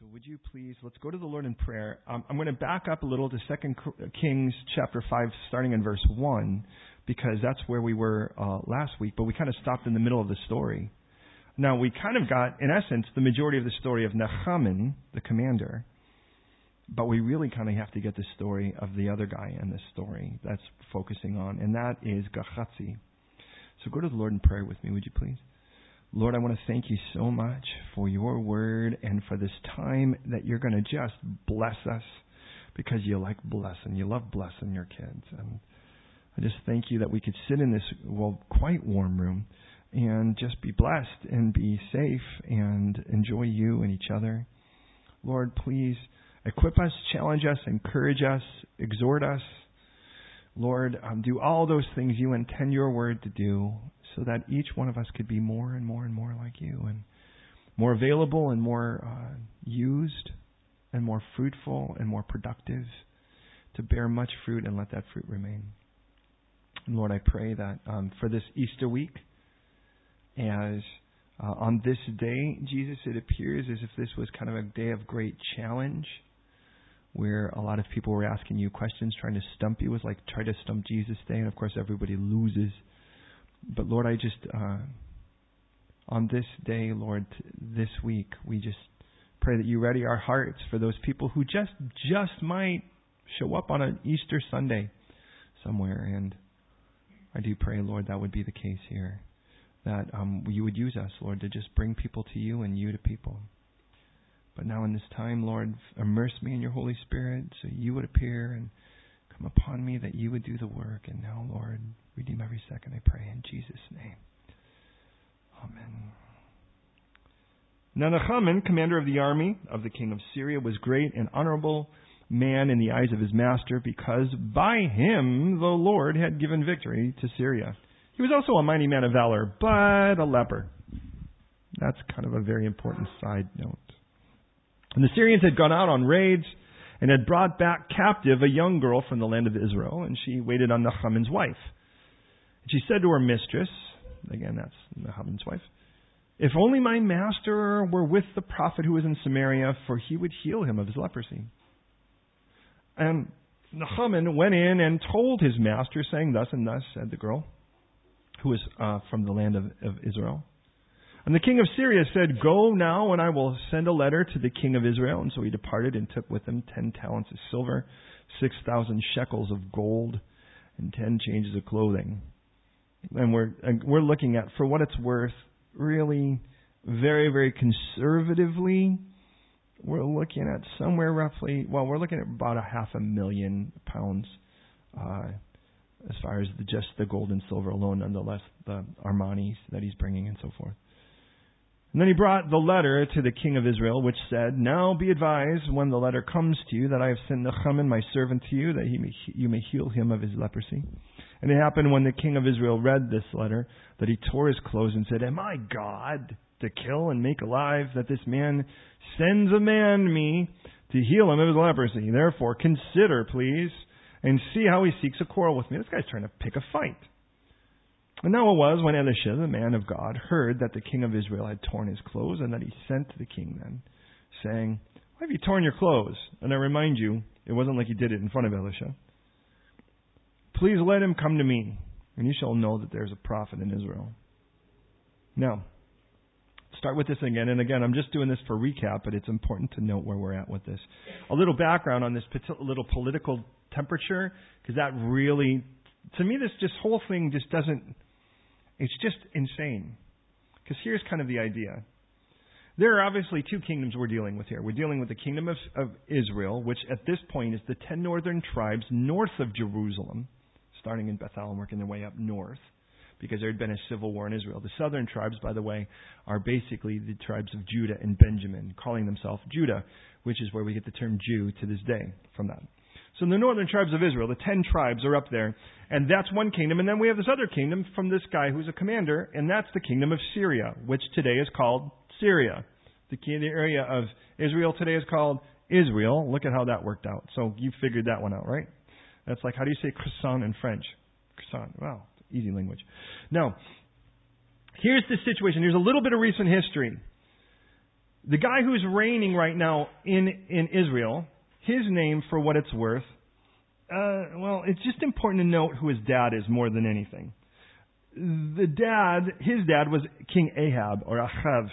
So would you please, let's go to the Lord in prayer. Um, I'm going to back up a little to 2 Kings chapter 5, starting in verse 1, because that's where we were uh, last week, but we kind of stopped in the middle of the story. Now, we kind of got, in essence, the majority of the story of Nechaman, the commander, but we really kind of have to get the story of the other guy in this story that's focusing on, and that is Gehazi. So go to the Lord in prayer with me, would you please? Lord, I want to thank you so much for your word and for this time that you're going to just bless us because you like blessing. You love blessing your kids. And I just thank you that we could sit in this, well, quite warm room and just be blessed and be safe and enjoy you and each other. Lord, please equip us, challenge us, encourage us, exhort us. Lord, um, do all those things you intend your word to do so that each one of us could be more and more and more like you and more available and more uh, used and more fruitful and more productive to bear much fruit and let that fruit remain. And Lord, I pray that um, for this Easter week, as uh, on this day, Jesus, it appears as if this was kind of a day of great challenge where a lot of people were asking you questions, trying to stump you. It was like try to stump Jesus Day, and of course everybody loses. But Lord, I just, uh, on this day, Lord, this week, we just pray that you ready our hearts for those people who just, just might show up on an Easter Sunday somewhere. And I do pray, Lord, that would be the case here. That um, you would use us, Lord, to just bring people to you and you to people. But now in this time, Lord, immerse me in your Holy Spirit so you would appear and come upon me, that you would do the work. And now, Lord, redeem every second, I pray, in Jesus' name. Amen. Now, Nechaman, commander of the army of the king of Syria, was great and honorable man in the eyes of his master because by him the Lord had given victory to Syria. He was also a mighty man of valor, but a leper. That's kind of a very important side note. And the Syrians had gone out on raids and had brought back captive a young girl from the land of Israel, and she waited on Nechaman's wife. She said to her mistress, again, that's Nechaman's wife, if only my master were with the prophet who is in Samaria, for he would heal him of his leprosy. And Nechaman went in and told his master, saying, Thus and thus said the girl, who was uh, from the land of, of Israel. And the king of Syria said, Go now, and I will send a letter to the king of Israel. And so he departed and took with him ten talents of silver, six thousand shekels of gold, and ten changes of clothing. And we're we're looking at, for what it's worth, really very, very conservatively, we're looking at somewhere roughly, well, we're looking at about a half a million pounds uh, as far as the, just the gold and silver alone, nonetheless, the Armanis that he's bringing and so forth. And then he brought the letter to the king of Israel, which said, Now be advised, when the letter comes to you, that I have sent Nechaman, my servant, to you, that he may, you may heal him of his leprosy. And it happened when the king of Israel read this letter, that he tore his clothes and said, Am I God to kill and make alive, that this man sends a man me to heal him of his leprosy? Therefore, consider, please, and see how he seeks a quarrel with me. This guy's trying to pick a fight. And now it was when Elisha, the man of God, heard that the king of Israel had torn his clothes, and that he sent to the king then, saying, Why have you torn your clothes? And I remind you, it wasn't like he did it in front of Elisha. Please let him come to me, and you shall know that there's a prophet in Israel. Now, start with this again. And again, I'm just doing this for recap, but it's important to note where we're at with this. A little background on this little political temperature, because that really, to me, this just whole thing just doesn't it's just insane. Because here's kind of the idea. There are obviously two kingdoms we're dealing with here. We're dealing with the kingdom of, of Israel, which at this point is the ten northern tribes north of Jerusalem, starting in Bethel and working their way up north, because there had been a civil war in Israel. The southern tribes, by the way, are basically the tribes of Judah and Benjamin, calling themselves Judah, which is where we get the term Jew to this day from that. So the northern tribes of Israel, the ten tribes, are up there. And that's one kingdom. And then we have this other kingdom from this guy who's a commander, and that's the kingdom of Syria, which today is called Syria. The, the area of Israel today is called Israel. Look at how that worked out. So you figured that one out, right? That's like, how do you say croissant in French? Croissant. Wow, easy language. Now, here's the situation. Here's a little bit of recent history. the guy who's reigning right now in, in Israel, his name, for what it's worth, uh, well, it's just important to note who his dad is more than anything. The dad, his dad was King Ahab, or Achav.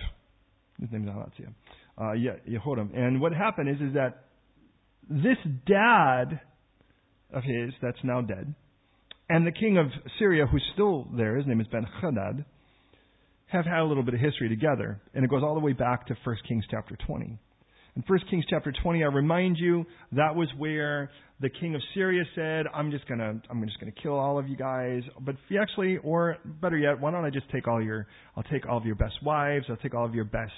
His name is. Uh, Yehoram. And what happened is, is that this dad of his, that's now dead, and the king of Syria, who's still there, his name is Ben Hadad, have had a little bit of history together. And it goes all the way back to 1 Kings chapter 20. In 1 Kings chapter 20, I remind you, that was where the king of Syria said, I'm just gonna, I'm just gonna kill all of you guys. But actually, or better yet, why don't I just take all your, I'll take all of your best wives, I'll take all of your best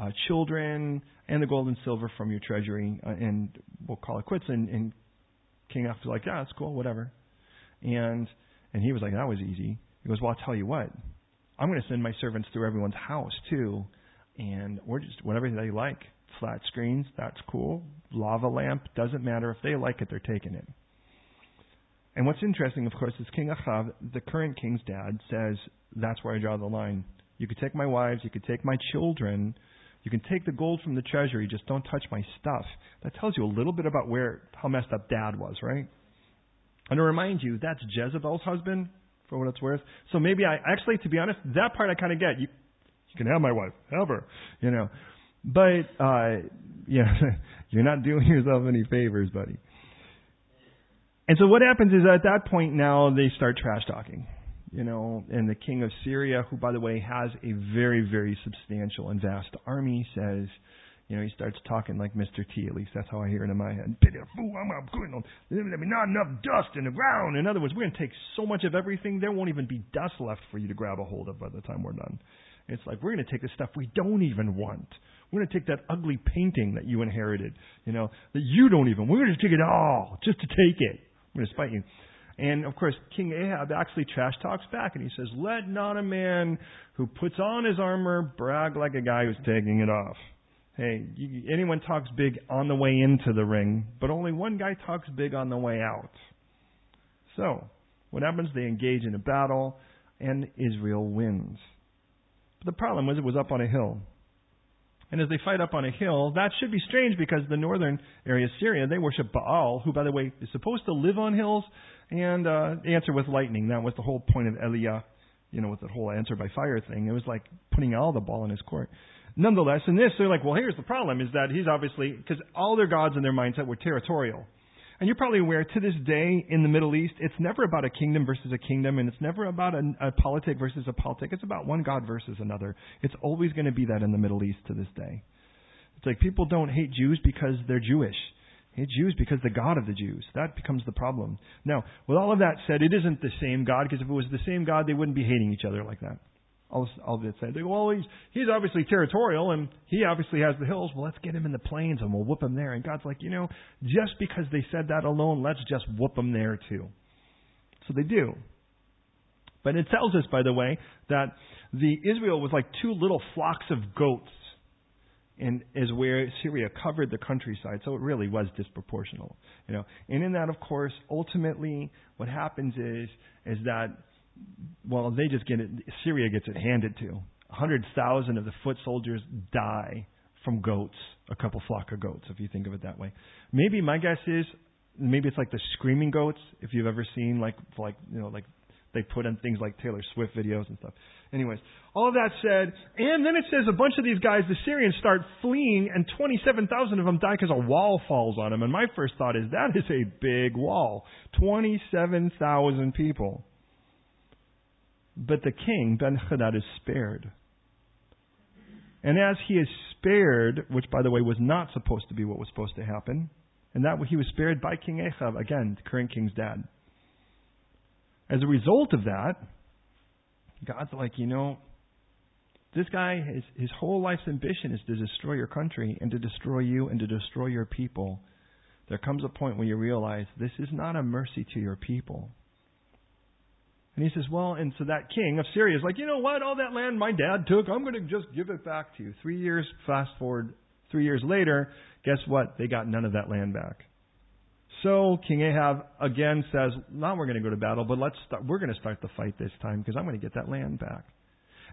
uh, children, and the gold and silver from your treasury, uh, and we'll call it quits. And, and King Ahab was like, yeah, that's cool, whatever. And, and he was like, that was easy. He goes, well, I'll tell you what, I'm going to send my servants through everyone's house too, and or just whatever they like. Flat screens, that's cool. Lava lamp, doesn't matter. If they like it, they're taking it. And what's interesting, of course, is King Achav, the current king's dad, says, that's where I draw the line. You could take my wives, you could take my children, you can take the gold from the treasury, just don't touch my stuff. That tells you a little bit about where how messed up dad was, right? And to remind you, that's Jezebel's husband for what it's worth. So maybe I actually, to be honest, that part I kind of get. You you can have my wife, have her, you know. But uh, yeah, you're not doing yourself any favors, buddy. And so what happens is at that point now they start trash talking, you know, and the king of Syria, who by the way has a very very substantial and vast army, says you know, he starts talking like Mr. T. At least that's how I hear it in my head. Fool, I'm going not enough dust in the ground. In other words, we're going to take so much of everything, there won't even be dust left for you to grab a hold of by the time we're done. It's like we're going to take the stuff we don't even want. We're going to take that ugly painting that you inherited, you know, that you don't even. We're going to take it all just to take it. We're going to spite you. And of course, King Ahab actually trash talks back and he says, Let not a man who puts on his armor brag like a guy who's taking it off. Hey, you, anyone talks big on the way into the ring, but only one guy talks big on the way out. So, what happens? They engage in a battle, and Israel wins. But the problem was it was up on a hill. And as they fight up on a hill, that should be strange because the northern area of Syria, they worship Baal, who, by the way, is supposed to live on hills and uh, answer with lightning. That was the whole point of Eliah, you know, with the whole answer by fire thing. It was like putting all the ball in his court nonetheless, in this, they're like, well, here's the problem is that he's obviously, because all their gods in their mindset were territorial. And you're probably aware, to this day in the Middle East, it's never about a kingdom versus a kingdom, and it's never about a, a politic versus a politic. It's about one God versus another. It's always going to be that in the Middle East to this day. It's like people don't hate Jews because they're Jewish. hate Jews because the God of the Jews. That becomes the problem. Now, with all of that said, it isn't the same God, because if it was the same God, they wouldn't be hating each other like that. I'll, I'll just say, well, he's, he's obviously territorial and he obviously has the hills. Well, let's get him in the plains and we'll whoop him there. And God's like, you know, just because they said that alone, let's just whoop them there too. So they do. But it tells us, by the way, that the Israel was like two little flocks of goats and is where Syria covered the countryside. So it really was disproportional, you know. And in that, of course, ultimately, what happens is is that well, they just get it. Syria gets it handed to. Hundred thousand of the foot soldiers die from goats, a couple flock of goats, if you think of it that way. Maybe my guess is maybe it's like the screaming goats, if you've ever seen like like you know like they put in things like Taylor Swift videos and stuff. Anyways, all of that said, and then it says a bunch of these guys, the Syrians, start fleeing, and 27,000 of them die because a wall falls on them. And my first thought is that is a big wall. 27,000 people. But the king, Ben Hadad, is spared. And as he is spared, which by the way was not supposed to be what was supposed to happen, and that he was spared by King Ahab, again, the current king's dad. As a result of that, God's like, you know, this guy, his, his whole life's ambition is to destroy your country and to destroy you and to destroy your people. There comes a point where you realize this is not a mercy to your people. And he says, Well, and so that king of Syria is like, You know what? All that land my dad took, I'm going to just give it back to you. Three years, fast forward, three years later, guess what? They got none of that land back. So King Ahab again says, Now we're going to go to battle, but let's start, we're going to start the fight this time because I'm going to get that land back.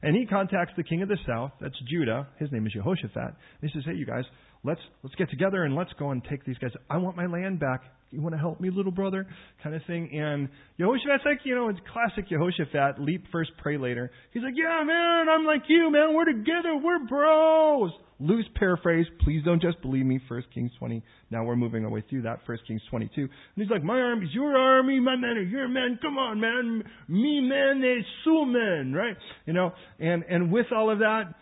And he contacts the king of the south, that's Judah. His name is Jehoshaphat. And he says, Hey, you guys, let's let's get together and let's go and take these guys. I want my land back. You want to help me, little brother? Kind of thing. And Jehoshaphat's like, you know, it's classic Jehoshaphat, leap first, pray later. He's like, Yeah, man, I'm like you, man. We're together. We're bros. Loose paraphrase. Please don't just believe me. First Kings 20. Now we're moving our way through that. First Kings 22. And he's like, My army's your army. My men are your men. Come on, man. Me men, they sue men, right? You know, and, and with all of that,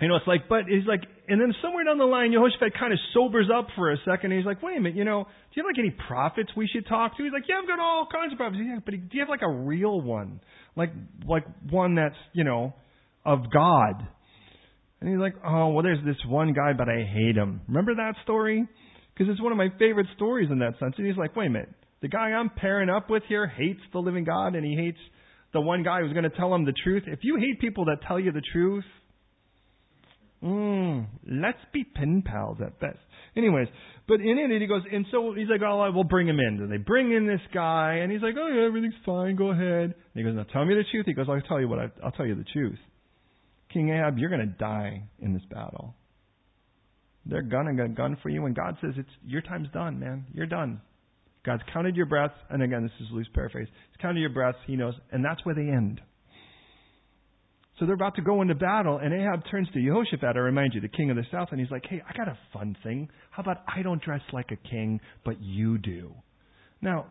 you know, it's like, but he's like, and then somewhere down the line, Yehoshaphat kind of sobers up for a second. And he's like, wait a minute, you know, do you have like any prophets we should talk to? He's like, yeah, I've got all kinds of prophets. Yeah, but do you have like a real one? Like, like one that's, you know, of God. And he's like, oh, well, there's this one guy, but I hate him. Remember that story? Because it's one of my favorite stories in that sense. And he's like, wait a minute, the guy I'm pairing up with here hates the living God, and he hates the one guy who's going to tell him the truth. If you hate people that tell you the truth, Mm, let's be pen pals at best. Anyways, but in it, he goes, and so he's like, oh, we'll bring him in. And they bring in this guy, and he's like, oh, yeah, everything's fine, go ahead. And he goes, now tell me the truth. He goes, I'll tell you what, I, I'll tell you the truth. King Ahab, you're going to die in this battle. They're gunning a gun for you, and God says, it's your time's done, man. You're done. God's counted your breaths, and again, this is loose paraphrase. He's counted your breaths, he knows, and that's where they end. So they're about to go into battle, and Ahab turns to Jehoshaphat, I remind you, the king of the south, and he's like, Hey, I got a fun thing. How about I don't dress like a king, but you do? Now,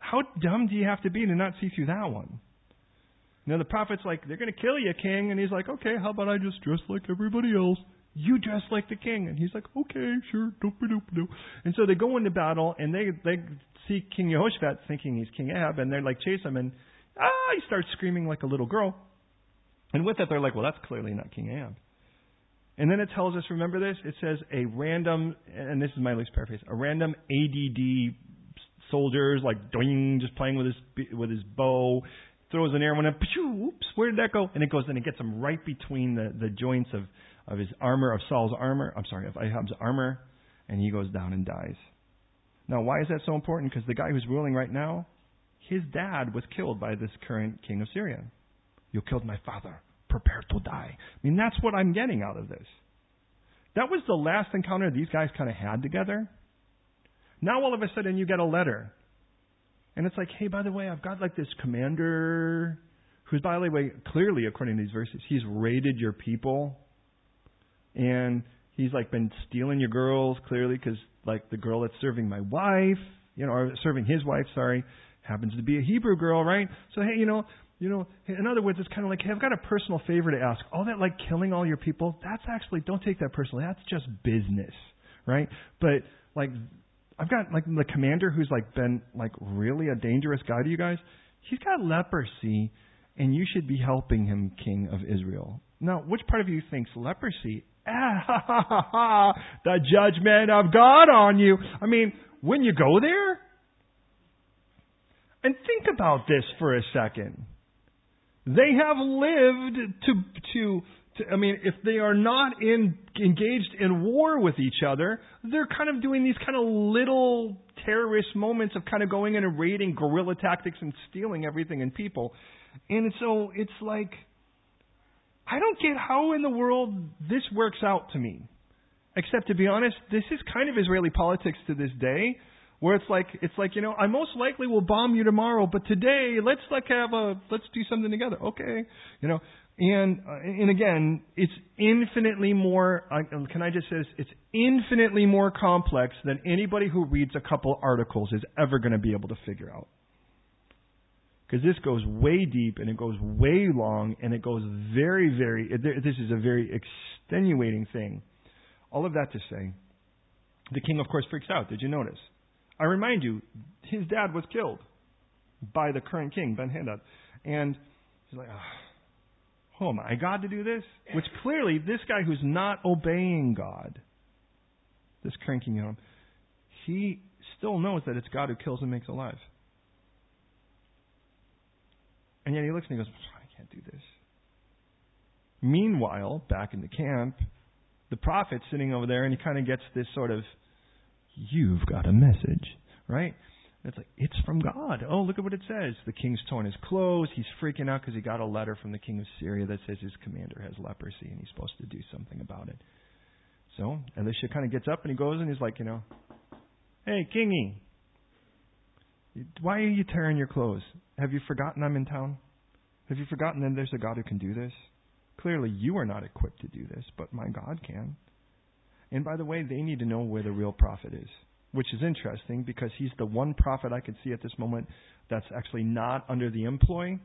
how dumb do you have to be to not see through that one? You know, the prophet's like, They're going to kill you, king. And he's like, Okay, how about I just dress like everybody else? You dress like the king. And he's like, Okay, sure, doop doop doop. And so they go into battle, and they, they see King Jehoshaphat thinking he's King Ahab, and they're like, Chase him, and ah, he starts screaming like a little girl. And with that, they're like, well, that's clearly not King Ahab. And then it tells us, remember this? It says a random, and this is my loose paraphrase, a random ADD soldiers like doing, just playing with his with his bow, throws an arrow and oops, where did that go? And it goes and it gets him right between the the joints of of his armor, of Saul's armor. I'm sorry, of Ahab's armor, and he goes down and dies. Now, why is that so important? Because the guy who's ruling right now, his dad was killed by this current king of Syria. You killed my father. Prepare to die. I mean, that's what I'm getting out of this. That was the last encounter these guys kind of had together. Now all of a sudden you get a letter. And it's like, hey, by the way, I've got like this commander who's, by the way, clearly, according to these verses, he's raided your people. And he's like been stealing your girls, clearly, because like the girl that's serving my wife, you know, or serving his wife, sorry, happens to be a Hebrew girl, right? So, hey, you know, you know, in other words, it's kind of like, hey, I've got a personal favor to ask. All that like killing all your people, that's actually, don't take that personally. That's just business, right? But like, I've got like the commander who's like been like really a dangerous guy to you guys. He's got leprosy, and you should be helping him, King of Israel. Now, which part of you thinks leprosy? Ah, ha, ha, ha, ha, the judgment of God on you. I mean, when you go there, and think about this for a second. They have lived to, to, to, I mean, if they are not in, engaged in war with each other, they're kind of doing these kind of little terrorist moments of kind of going in and raiding guerrilla tactics and stealing everything and people. And so it's like, I don't get how in the world this works out to me. Except to be honest, this is kind of Israeli politics to this day where it's like it's like you know I most likely will bomb you tomorrow, but today let's like have a let's do something together, okay? You know, and uh, and again, it's infinitely more. Uh, can I just say this? It's infinitely more complex than anybody who reads a couple articles is ever going to be able to figure out. Because this goes way deep and it goes way long and it goes very, very. This is a very extenuating thing. All of that to say, the king, of course, freaks out. Did you notice? I remind you, his dad was killed by the current king, Ben Hadad. And he's like, ah, oh, am I God to do this? Which clearly, this guy who's not obeying God, this current king, you know, he still knows that it's God who kills and makes alive. And yet he looks and he goes, I can't do this. Meanwhile, back in the camp, the prophet's sitting over there and he kind of gets this sort of you've got a message, right? It's like, it's from God. Oh, look at what it says. The king's torn his clothes. He's freaking out because he got a letter from the king of Syria that says his commander has leprosy and he's supposed to do something about it. So Elisha kind of gets up and he goes and he's like, you know, hey, kingy, why are you tearing your clothes? Have you forgotten I'm in town? Have you forgotten that there's a God who can do this? Clearly, you are not equipped to do this, but my God can. And by the way, they need to know where the real prophet is which is interesting because he's the one prophet I could see at this moment that's actually not under the employ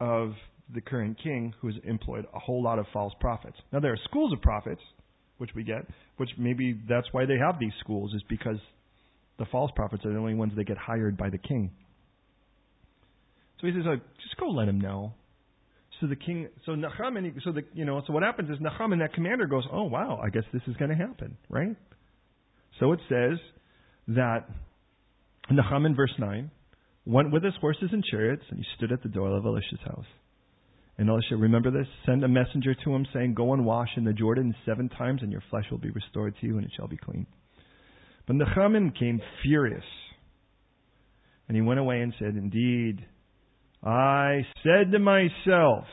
of the current king who's employed a whole lot of false prophets. Now there are schools of prophets, which we get, which maybe that's why they have these schools, is because the false prophets are the only ones that get hired by the king. So he says, oh, just go let him know. So the king, so Naaman, so the, you know, so what happens is Naaman, that commander goes, oh wow, I guess this is going to happen, right? So it says that Naaman verse 9 went with his horses and chariots, and he stood at the door of Elisha's house. And Elisha, remember this? Send a messenger to him, saying, Go and wash in the Jordan seven times, and your flesh will be restored to you, and it shall be clean. But Naaman came furious. And he went away and said, Indeed, I said to myself,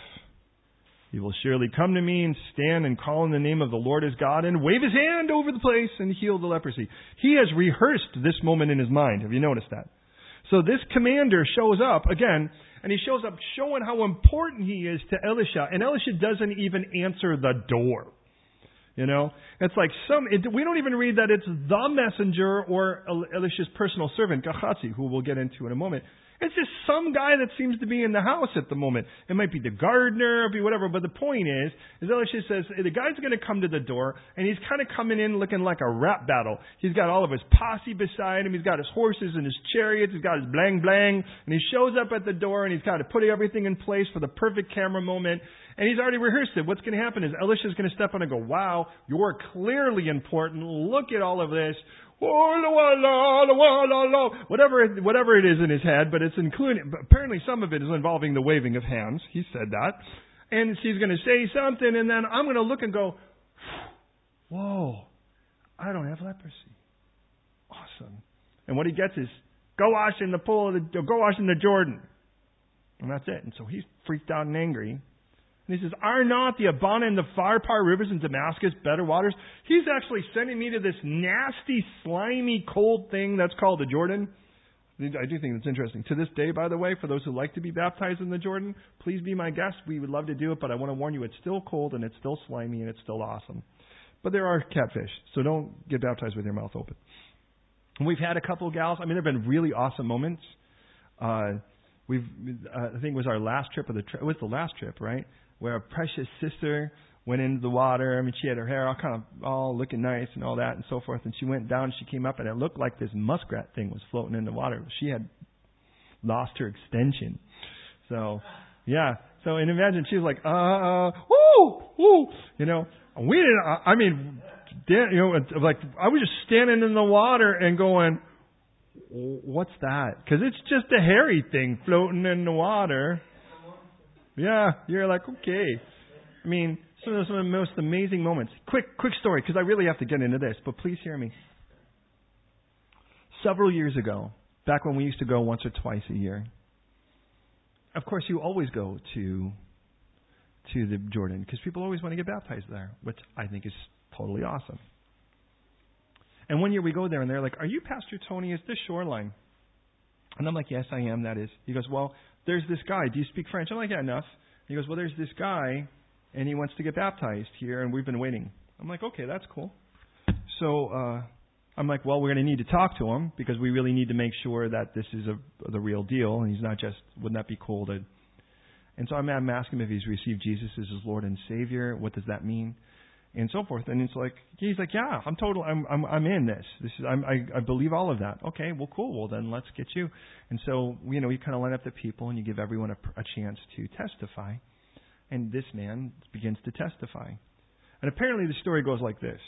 he will surely come to me and stand and call in the name of the Lord his God and wave his hand over the place and heal the leprosy. He has rehearsed this moment in his mind. Have you noticed that? So this commander shows up again, and he shows up showing how important he is to Elisha, and Elisha doesn't even answer the door. You know, it's like some. It, we don't even read that it's the messenger or Elisha's personal servant Gehazi, who we'll get into in a moment. It's just some guy that seems to be in the house at the moment. It might be the gardener, or be whatever. But the point is, is Elisha says the guy's going to come to the door, and he's kind of coming in looking like a rap battle. He's got all of his posse beside him. He's got his horses and his chariots. He's got his blang blang, and he shows up at the door, and he's got to put everything in place for the perfect camera moment. And he's already rehearsed it. What's going to happen is Elisha's going to step on and go, "Wow, you're clearly important. Look at all of this oh, whatever whatever it is in his head, but it's including. Apparently, some of it is involving the waving of hands. He said that, and she's going to say something, and then I'm going to look and go, "Whoa, I don't have leprosy. Awesome." And what he gets is, "Go wash in the pool, of the, go wash in the Jordan," and that's it. And so he's freaked out and angry. And he says, Are not the Abana and the Pharpar rivers in Damascus better waters? He's actually sending me to this nasty, slimy, cold thing that's called the Jordan. I do think that's interesting. To this day, by the way, for those who like to be baptized in the Jordan, please be my guest. We would love to do it, but I want to warn you it's still cold and it's still slimy and it's still awesome. But there are catfish, so don't get baptized with your mouth open. And we've had a couple of gals. I mean, there have been really awesome moments. Uh, we've, uh, I think it was our last trip of the trip. It was the last trip, right? Where a precious sister went into the water. I mean, she had her hair all kind of all looking nice and all that and so forth. And she went down. She came up, and it looked like this muskrat thing was floating in the water. She had lost her extension. So, yeah. So, and imagine she's like, uh, uh, woo, woo, you know. We didn't. I mean, you know, like I was just standing in the water and going, what's that? Because it's just a hairy thing floating in the water. Yeah, you're like, okay. I mean, some of the most amazing moments. Quick, quick story, because I really have to get into this, but please hear me. Several years ago, back when we used to go once or twice a year, of course, you always go to to the Jordan because people always want to get baptized there, which I think is totally awesome. And one year we go there and they're like, "Are you Pastor Tony? Is this shoreline?" And I'm like, "Yes, I am. That is." He goes, "Well, there's this guy. Do you speak French? I'm like, yeah, enough. He goes, well, there's this guy, and he wants to get baptized here, and we've been waiting. I'm like, okay, that's cool. So uh, I'm like, well, we're going to need to talk to him because we really need to make sure that this is a, the real deal, and he's not just. Wouldn't that be cool to? And so I'm, I'm asking him if he's received Jesus as his Lord and Savior. What does that mean? And so forth. And it's like he's like, yeah, I'm total, I'm I'm I'm in this. This is I'm, I I believe all of that. Okay, well, cool. Well, then let's get you. And so you know, you kind of line up the people and you give everyone a, a chance to testify. And this man begins to testify. And apparently, the story goes like this: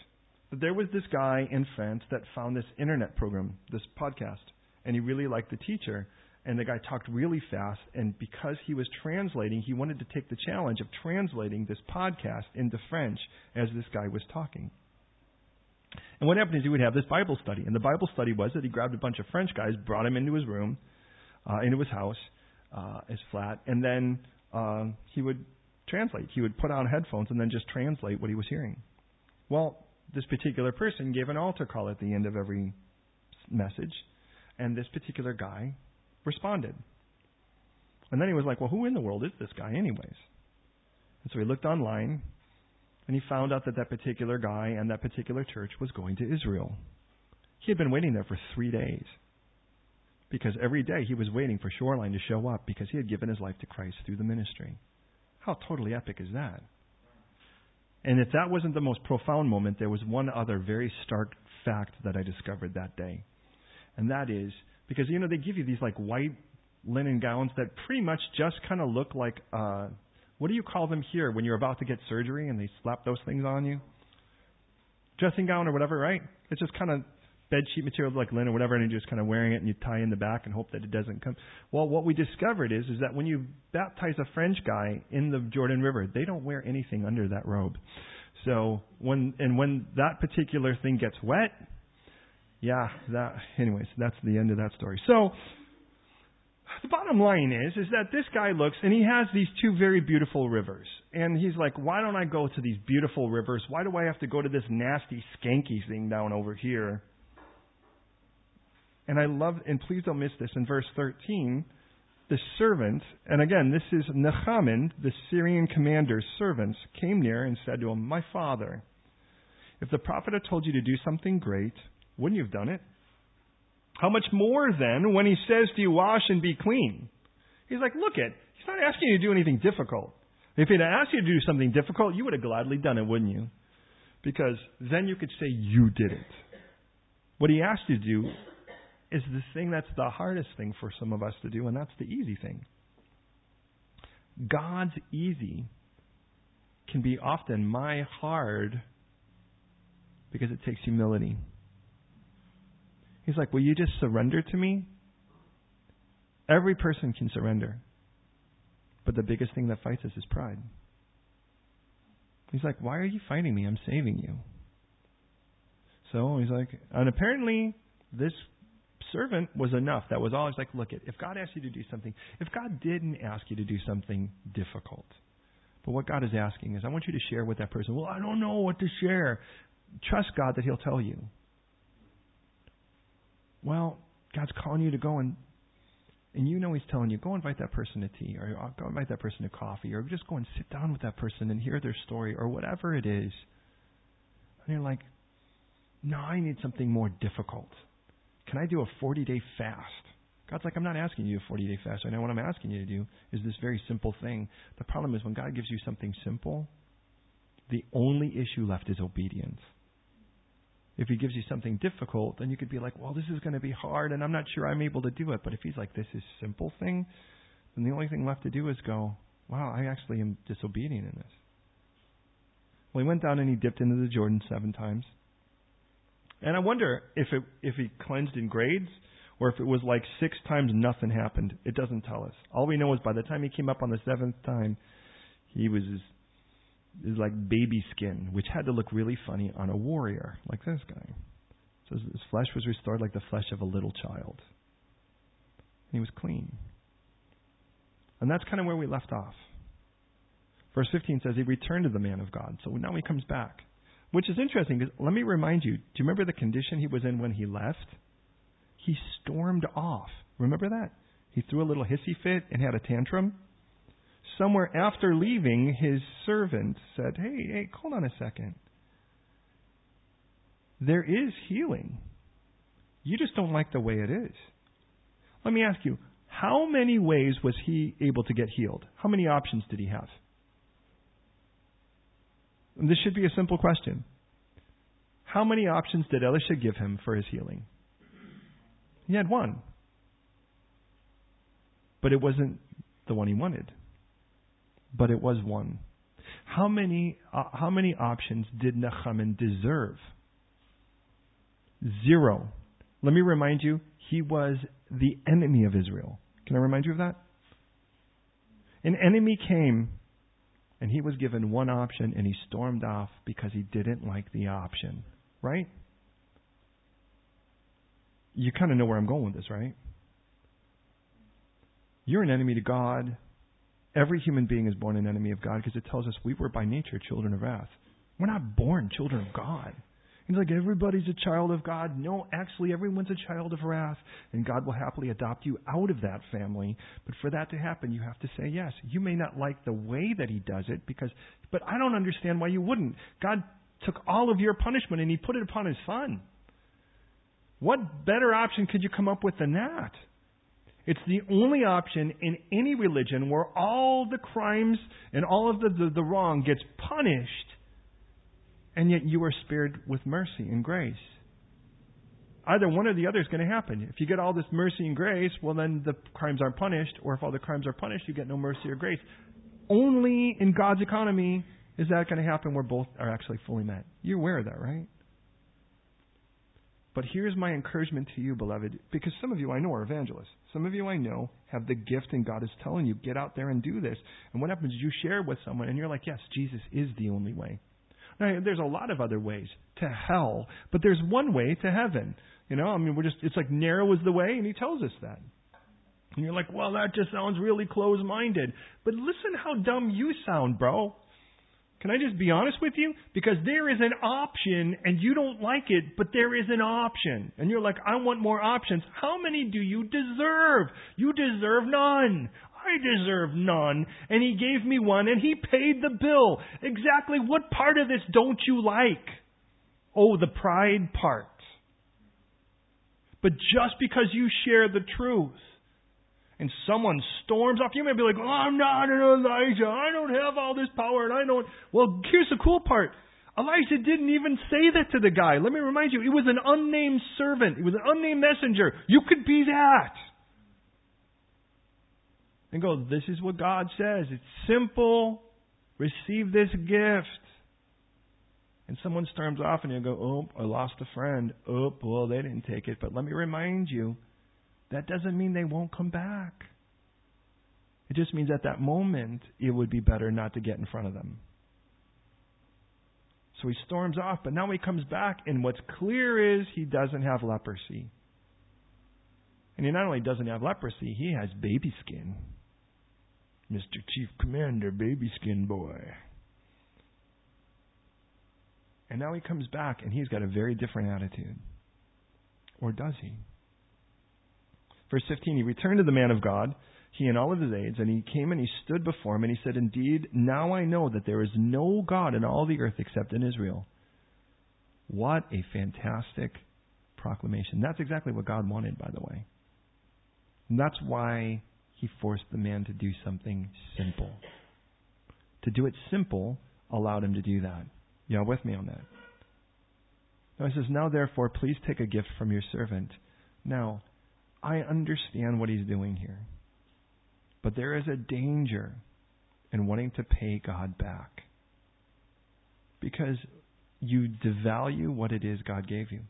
that there was this guy in France that found this internet program, this podcast, and he really liked the teacher and the guy talked really fast. And because he was translating, he wanted to take the challenge of translating this podcast into French as this guy was talking. And what happened is he would have this Bible study. And the Bible study was that he grabbed a bunch of French guys, brought them into his room, uh, into his house, uh, his flat, and then uh, he would translate. He would put on headphones and then just translate what he was hearing. Well, this particular person gave an altar call at the end of every message, and this particular guy responded. And then he was like, Well, who in the world is this guy, anyways? And so he looked online, and he found out that that particular guy and that particular church was going to Israel. He had been waiting there for three days because every day he was waiting for Shoreline to show up because he had given his life to Christ through the ministry. How totally epic is that? And if that wasn't the most profound moment, there was one other very stark fact that I discovered that day. And that is because, you know, they give you these like white linen gowns that pretty much just kind of look like, uh, what do you call them here when you're about to get surgery and they slap those things on you? Dressing gown or whatever, right? It's just kind of bed sheet material like linen or whatever, and you're just kind of wearing it and you tie in the back and hope that it doesn't come. Well, what we discovered is is that when you baptize a French guy in the Jordan River, they don't wear anything under that robe. So when and when that particular thing gets wet, yeah, that anyways, that's the end of that story. So the bottom line is is that this guy looks and he has these two very beautiful rivers. And he's like, "Why don't I go to these beautiful rivers? Why do I have to go to this nasty skanky thing down over here?" And I love, and please don't miss this, in verse 13, the servant, and again, this is Nechaman, the Syrian commander's servants, came near and said to him, My father, if the prophet had told you to do something great, wouldn't you have done it? How much more then when he says to you, Wash and be clean? He's like, Look it, he's not asking you to do anything difficult. If he'd asked you to do something difficult, you would have gladly done it, wouldn't you? Because then you could say you did it. What he asked you to do is the thing that's the hardest thing for some of us to do, and that's the easy thing. God's easy can be often my hard because it takes humility. He's like, Will you just surrender to me? Every person can surrender. But the biggest thing that fights us is pride. He's like, Why are you fighting me? I'm saving you. So he's like, and apparently this servant was enough. That was all. It's like, look, if God asked you to do something, if God didn't ask you to do something difficult, but what God is asking is, I want you to share with that person. Well, I don't know what to share. Trust God that He'll tell you. Well, God's calling you to go and and you know he's telling you, go invite that person to tea, or uh, go invite that person to coffee, or just go and sit down with that person and hear their story, or whatever it is. And you're like, no, I need something more difficult. Can I do a 40 day fast? God's like, I'm not asking you a 40 day fast. I know what I'm asking you to do is this very simple thing. The problem is when God gives you something simple, the only issue left is obedience. If He gives you something difficult, then you could be like, well, this is going to be hard and I'm not sure I'm able to do it. But if He's like, this is simple thing, then the only thing left to do is go, wow, I actually am disobedient in this. Well, he went down and he dipped into the Jordan seven times. And I wonder if it if he cleansed in grades or if it was like six times nothing happened. It doesn't tell us. All we know is by the time he came up on the seventh time, he was is like baby skin, which had to look really funny on a warrior like this guy. So his flesh was restored like the flesh of a little child. And he was clean. And that's kind of where we left off. Verse 15 says he returned to the man of God. So now he comes back. Which is interesting because let me remind you do you remember the condition he was in when he left? He stormed off. Remember that? He threw a little hissy fit and had a tantrum. Somewhere after leaving, his servant said, Hey, hey, hold on a second. There is healing. You just don't like the way it is. Let me ask you, how many ways was he able to get healed? How many options did he have? This should be a simple question. How many options did Elisha give him for his healing? He had one. But it wasn't the one he wanted. But it was one. How many, uh, how many options did Nechaman deserve? Zero. Let me remind you, he was the enemy of Israel. Can I remind you of that? An enemy came and he was given one option and he stormed off because he didn't like the option. Right? you kind of know where I'm going with this, right? You're an enemy to God. Every human being is born an enemy of God because it tells us we were by nature children of wrath. We're not born children of God. He's like, everybody's a child of God. No, actually, everyone's a child of wrath, and God will happily adopt you out of that family. But for that to happen, you have to say yes. You may not like the way that He does it, because, but I don't understand why you wouldn't. God took all of your punishment and He put it upon His Son. What better option could you come up with than that? It's the only option in any religion where all the crimes and all of the, the, the wrong gets punished and yet you are spared with mercy and grace. Either one or the other is going to happen. If you get all this mercy and grace, well, then the crimes aren't punished, or if all the crimes are punished, you get no mercy or grace. Only in God's economy is that going to happen where both are actually fully met. You're aware of that, right? But here's my encouragement to you, beloved, because some of you I know are evangelists. Some of you I know have the gift, and God is telling you, get out there and do this. And what happens is you share with someone, and you're like, yes, Jesus is the only way. Now, there's a lot of other ways to hell, but there's one way to heaven. You know, I mean, we're just, it's like narrow is the way, and he tells us that. And you're like, well, that just sounds really close minded. But listen how dumb you sound, bro. Can I just be honest with you? Because there is an option and you don't like it, but there is an option. And you're like, I want more options. How many do you deserve? You deserve none. I deserve none. And he gave me one and he paid the bill. Exactly what part of this don't you like? Oh, the pride part. But just because you share the truth and someone storms off, you may be like, oh, I'm not an Elijah. I don't have all this power and I don't. Well, here's the cool part. Elijah didn't even say that to the guy. Let me remind you, he was an unnamed servant. He was an unnamed messenger. You could be that and go, This is what God says. It's simple. Receive this gift. And someone storms off and you go, Oh, I lost a friend. Oh, well, they didn't take it. But let me remind you, that doesn't mean they won't come back. It just means at that moment, it would be better not to get in front of them. So he storms off, but now he comes back, and what's clear is he doesn't have leprosy. And he not only doesn't have leprosy, he has baby skin. Mr. Chief Commander, baby skin boy. And now he comes back and he's got a very different attitude. Or does he? Verse 15 He returned to the man of God, he and all of his aides, and he came and he stood before him, and he said, Indeed, now I know that there is no God in all the earth except in Israel. What a fantastic proclamation. That's exactly what God wanted, by the way. And that's why he forced the man to do something simple. To do it simple allowed him to do that. Y'all with me on that? Now he says, Now therefore, please take a gift from your servant. Now, I understand what he's doing here. But there is a danger in wanting to pay God back. Because you devalue what it is God gave you.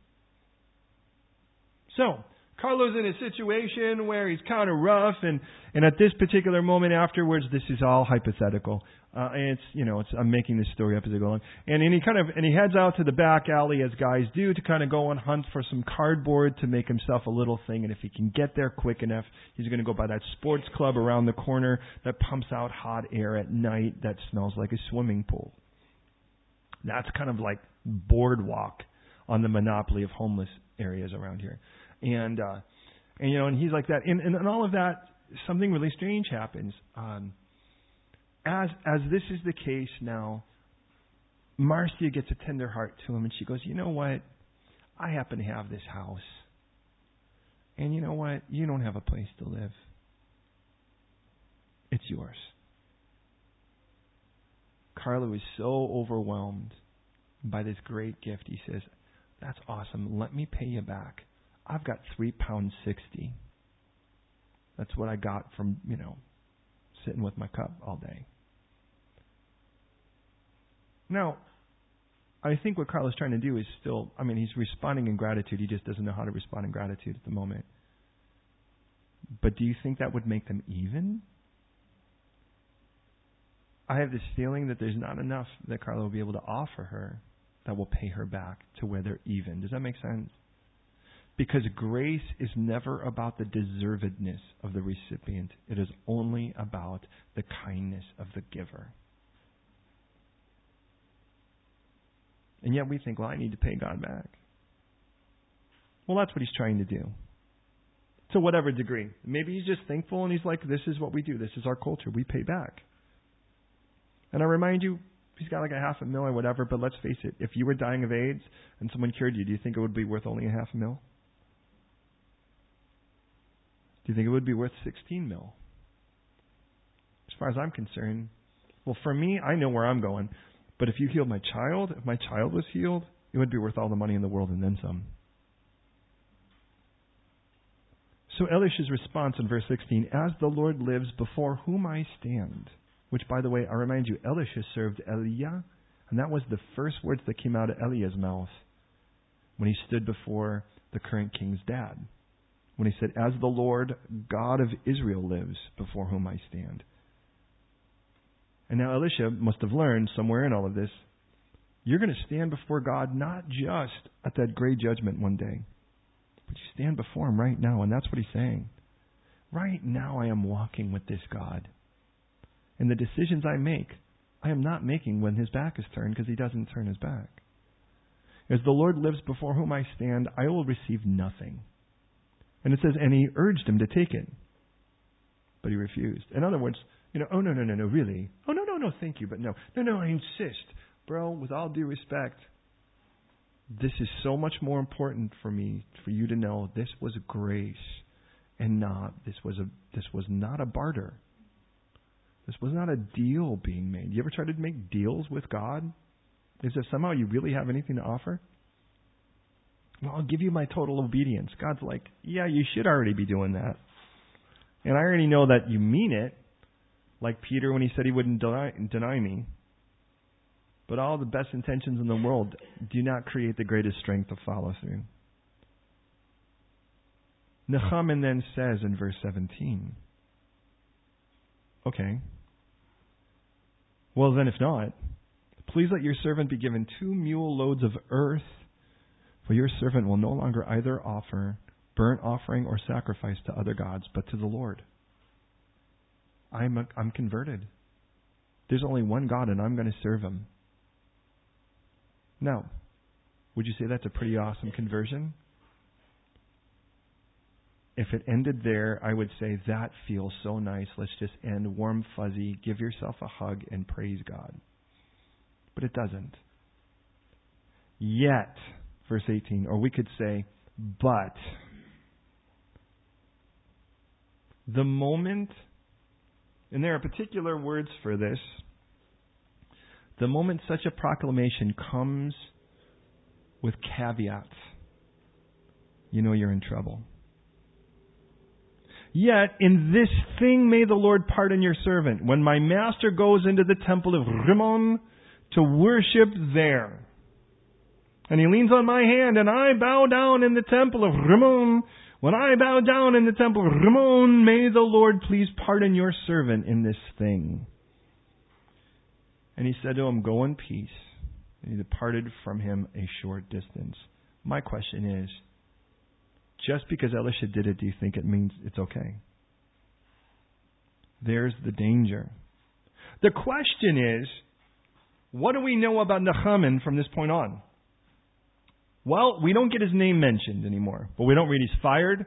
So, Carlo's in a situation where he's kind of rough, and and at this particular moment afterwards, this is all hypothetical. Uh, and it's you know, it's I'm making this story up as I go along. And and he kind of and he heads out to the back alley as guys do to kind of go and hunt for some cardboard to make himself a little thing. And if he can get there quick enough, he's going to go by that sports club around the corner that pumps out hot air at night that smells like a swimming pool. That's kind of like boardwalk on the monopoly of homeless areas around here and uh, and you know, and he's like that, and, and, and all of that. Something really strange happens. Um, as as this is the case now, Marcia gets a tender heart to him, and she goes, "You know what? I happen to have this house, and you know what? You don't have a place to live. It's yours." Carlo is so overwhelmed by this great gift. He says, That's awesome. Let me pay you back. I've got three pounds sixty. That's what I got from, you know, sitting with my cup all day. Now, I think what Carl is trying to do is still, I mean, he's responding in gratitude. He just doesn't know how to respond in gratitude at the moment. But do you think that would make them even? I have this feeling that there's not enough that Carla will be able to offer her that will pay her back to where they're even. Does that make sense? Because grace is never about the deservedness of the recipient, it is only about the kindness of the giver. And yet we think, well, I need to pay God back. Well, that's what he's trying to do. To whatever degree. Maybe he's just thankful and he's like, this is what we do. This is our culture. We pay back. And I remind you, he's got like a half a mil or whatever, but let's face it, if you were dying of AIDS and someone cured you, do you think it would be worth only a half a mil? Do you think it would be worth 16 mil? As far as I'm concerned, well, for me, I know where I'm going. But if you healed my child, if my child was healed, it would be worth all the money in the world and then some. So Elisha's response in verse 16, As the Lord lives before whom I stand, which, by the way, I remind you, Elisha served Elijah, and that was the first words that came out of Elijah's mouth when he stood before the current king's dad. When he said, As the Lord God of Israel lives before whom I stand. And now Elisha must have learned somewhere in all of this, you're going to stand before God not just at that great judgment one day, but you stand before Him right now. And that's what He's saying. Right now, I am walking with this God. And the decisions I make, I am not making when His back is turned because He doesn't turn His back. As the Lord lives before whom I stand, I will receive nothing. And it says, and he urged him to take it. But he refused. In other words, you know, oh no, no, no, no, really? Oh no, no, no, thank you, but no. No, no, I insist. Bro, with all due respect, this is so much more important for me for you to know this was grace and not this was a this was not a barter. This was not a deal being made. You ever tried to make deals with God? Is there somehow you really have anything to offer? Well, I'll give you my total obedience. God's like, yeah, you should already be doing that. And I already know that you mean it, like Peter when he said he wouldn't deny, deny me. But all the best intentions in the world do not create the greatest strength to follow through. Naaman then says in verse 17, Okay. Well, then, if not, please let your servant be given two mule loads of earth, for your servant will no longer either offer burnt offering or sacrifice to other gods, but to the Lord. I'm, a, I'm converted. There's only one God, and I'm going to serve him. Now, would you say that's a pretty awesome conversion? If it ended there, I would say that feels so nice. Let's just end warm, fuzzy, give yourself a hug, and praise God. But it doesn't. Yet, verse 18, or we could say, but. The moment, and there are particular words for this, the moment such a proclamation comes with caveats, you know you're in trouble. Yet in this thing may the Lord pardon your servant. When my master goes into the temple of Rimmon to worship there, and he leans on my hand, and I bow down in the temple of Rimmon. When I bow down in the temple of Rimmon, may the Lord please pardon your servant in this thing. And he said to him, Go in peace. And he departed from him a short distance. My question is, just because Elisha did it, do you think it means it's okay? There's the danger. The question is, what do we know about Naaman from this point on? Well, we don't get his name mentioned anymore, but we don't read he's fired.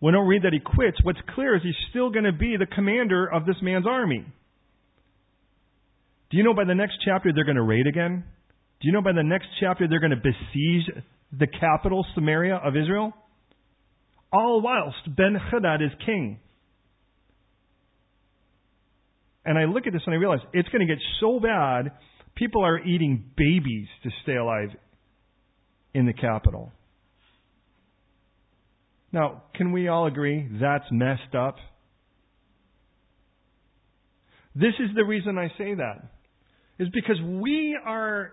We don't read that he quits. What's clear is he's still going to be the commander of this man's army. Do you know by the next chapter they're going to raid again? Do you know by the next chapter they're going to besiege the capital, Samaria of Israel? All whilst Ben Hadad is king. And I look at this and I realize it's going to get so bad, people are eating babies to stay alive in the capital. Now, can we all agree that's messed up? This is the reason I say that is because we are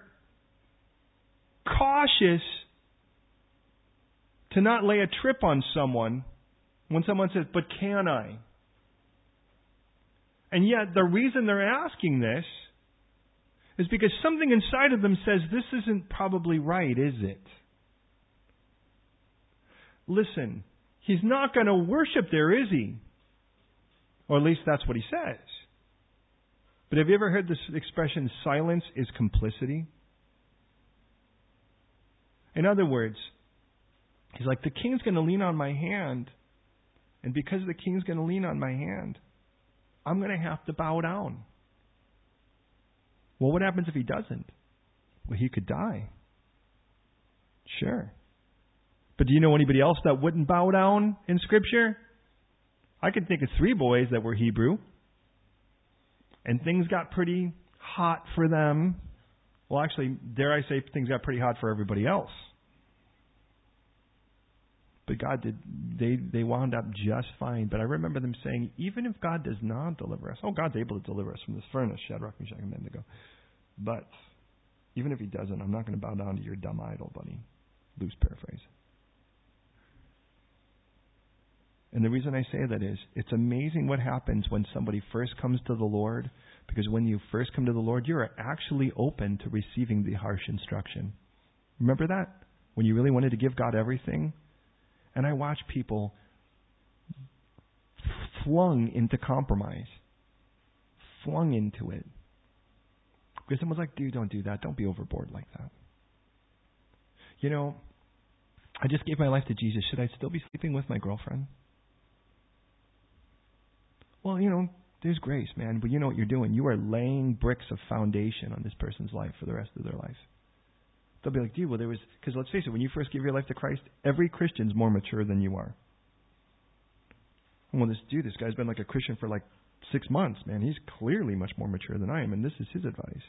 cautious to not lay a trip on someone when someone says, But can I? And yet, the reason they're asking this is because something inside of them says, This isn't probably right, is it? listen, he's not going to worship there, is he? Or at least that's what he says. But have you ever heard this expression, silence is complicity? In other words, he's like, the king's going to lean on my hand. And because the king's going to lean on my hand, I'm going to have to bow down. Well, what happens if he doesn't? Well, he could die. Sure. But do you know anybody else that wouldn't bow down in Scripture? I can think of three boys that were Hebrew. And things got pretty hot for them. Well, actually, dare I say, things got pretty hot for everybody else. But God did, they, they wound up just fine. But I remember them saying, even if God does not deliver us, oh, God's able to deliver us from this furnace, Shadrach, Meshach, and Abednego. But even if He doesn't, I'm not going to bow down to your dumb idol, buddy. Loose paraphrase. And the reason I say that is it's amazing what happens when somebody first comes to the Lord, because when you first come to the Lord, you're actually open to receiving the harsh instruction. Remember that? When you really wanted to give God everything? And I watch people flung into compromise, flung into it. Because someone's like, dude, don't do that. Don't be overboard like that. You know, I just gave my life to Jesus. Should I still be sleeping with my girlfriend? Well, you know, there's grace, man, but you know what you're doing. You are laying bricks of foundation on this person's life for the rest of their life. They'll be like, dude, well, there was, because let's face it, when you first give your life to Christ, every Christian's more mature than you are. Well, this dude, this guy's been like a Christian for like six months, man. He's clearly much more mature than I am, and this is his advice.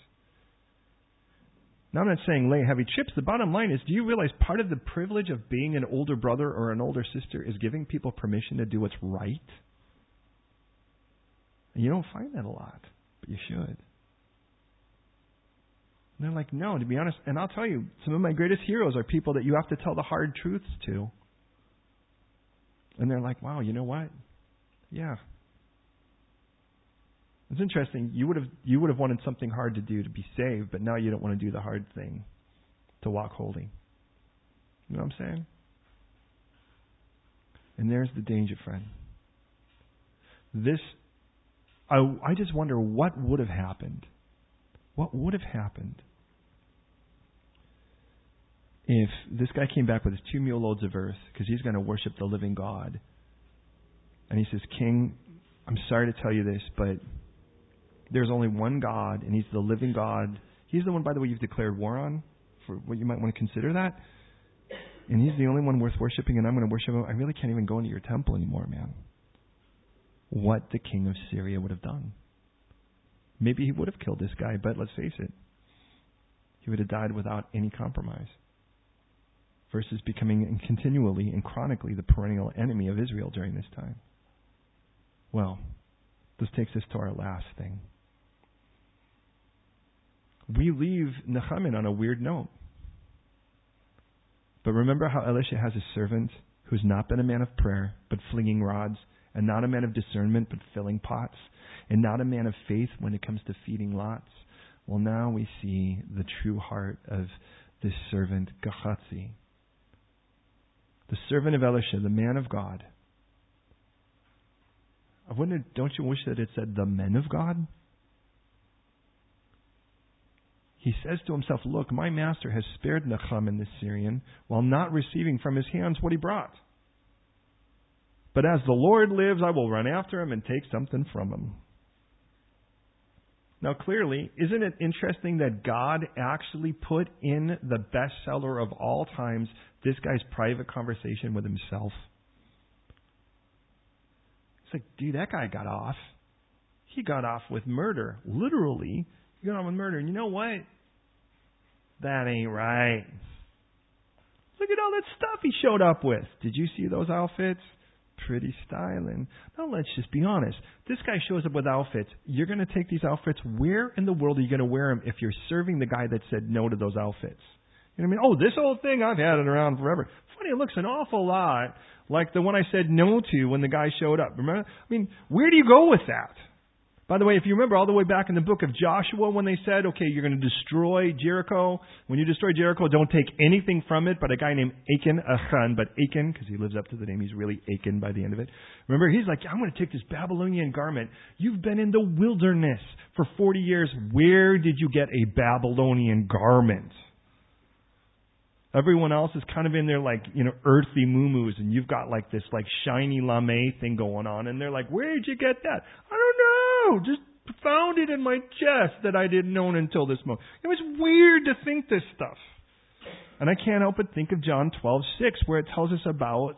Now, I'm not saying lay heavy chips. The bottom line is do you realize part of the privilege of being an older brother or an older sister is giving people permission to do what's right? You don't find that a lot, but you should. And they're like, no, to be honest, and I'll tell you, some of my greatest heroes are people that you have to tell the hard truths to. And they're like, wow, you know what? Yeah. It's interesting. You would have you would have wanted something hard to do to be saved, but now you don't want to do the hard thing to walk holy. You know what I'm saying? And there's the danger, friend. This I, I just wonder what would have happened. What would have happened if this guy came back with his two mule loads of earth because he's going to worship the living God? And he says, King, I'm sorry to tell you this, but there's only one God, and he's the living God. He's the one, by the way, you've declared war on, for what you might want to consider that. And he's the only one worth worshiping, and I'm going to worship him. I really can't even go into your temple anymore, man what the king of Syria would have done. Maybe he would have killed this guy, but let's face it, he would have died without any compromise. Versus becoming continually and chronically the perennial enemy of Israel during this time. Well, this takes us to our last thing. We leave Naaman on a weird note. But remember how Elisha has a servant who's not been a man of prayer, but flinging rods and not a man of discernment, but filling pots, and not a man of faith when it comes to feeding lots. Well, now we see the true heart of this servant, Gehazi. The servant of Elisha, the man of God. I wonder, don't you wish that it said the men of God? He says to himself, Look, my master has spared Naaman the Syrian while not receiving from his hands what he brought. But as the Lord lives, I will run after him and take something from him. Now, clearly, isn't it interesting that God actually put in the bestseller of all times this guy's private conversation with himself? It's like, dude, that guy got off. He got off with murder. Literally, he got off with murder. And you know what? That ain't right. Look at all that stuff he showed up with. Did you see those outfits? pretty styling. Now let's just be honest. This guy shows up with outfits. You're going to take these outfits. Where in the world are you going to wear them if you're serving the guy that said no to those outfits? You know what I mean? Oh, this old thing, I've had it around forever. Funny, it looks an awful lot like the one I said no to when the guy showed up. Remember? I mean, where do you go with that? By the way, if you remember all the way back in the book of Joshua when they said, okay, you're going to destroy Jericho. When you destroy Jericho, don't take anything from it but a guy named Achan, Achan, but Achan, because he lives up to the name, he's really Achan by the end of it. Remember, he's like, I'm going to take this Babylonian garment. You've been in the wilderness for 40 years. Where did you get a Babylonian garment? Everyone else is kind of in their like, you know, earthy moo and you've got like this like shiny lame thing going on, and they're like, where'd you get that? I don't know. Just found it in my chest that I didn't know until this moment. It was weird to think this stuff. And I can't help but think of John 12:6 where it tells us about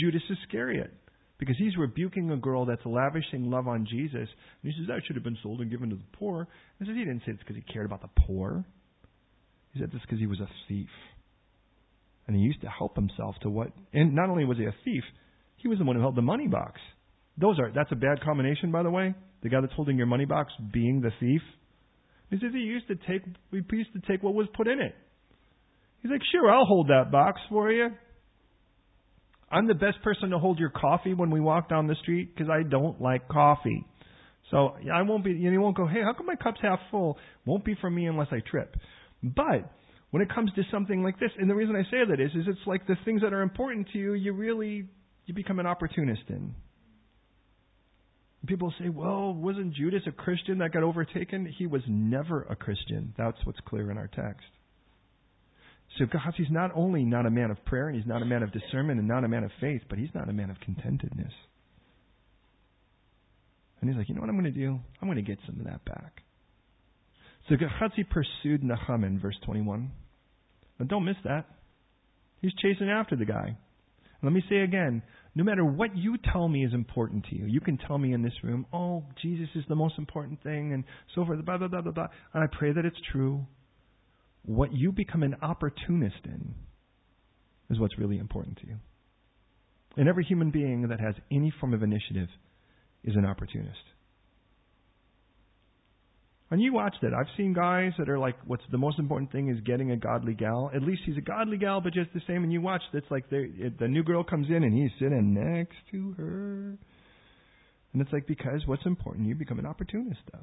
Judas Iscariot because he's rebuking a girl that's lavishing love on Jesus. And he says, That should have been sold and given to the poor. And he says, He didn't say it's because he cared about the poor. He said this because he was a thief. And he used to help himself to what and not only was he a thief, he was the one who held the money box. Those are that's a bad combination, by the way. The guy that's holding your money box being the thief. He says he used to take we used to take what was put in it. He's like, Sure, I'll hold that box for you. I'm the best person to hold your coffee when we walk down the street because I don't like coffee. So I won't be, know, you won't go, hey, how come my cup's half full? Won't be for me unless I trip. But when it comes to something like this, and the reason I say that is, is it's like the things that are important to you, you really, you become an opportunist in. People say, well, wasn't Judas a Christian that got overtaken? He was never a Christian. That's what's clear in our text. So Gehazi's not only not a man of prayer, and he's not a man of discernment, and not a man of faith, but he's not a man of contentedness. And he's like, you know what I'm going to do? I'm going to get some of that back. So Gehazi pursued Naaman, verse 21. Now don't miss that. He's chasing after the guy. Let me say again, no matter what you tell me is important to you, you can tell me in this room, oh, Jesus is the most important thing, and so forth, blah, blah, blah, blah, blah. And I pray that it's true. What you become an opportunist in is what's really important to you. And every human being that has any form of initiative is an opportunist. And you watch that. I've seen guys that are like, what's the most important thing is getting a godly gal. At least he's a godly gal, but just the same. And you watch, that's like the new girl comes in and he's sitting next to her. And it's like, because what's important, you become an opportunist of.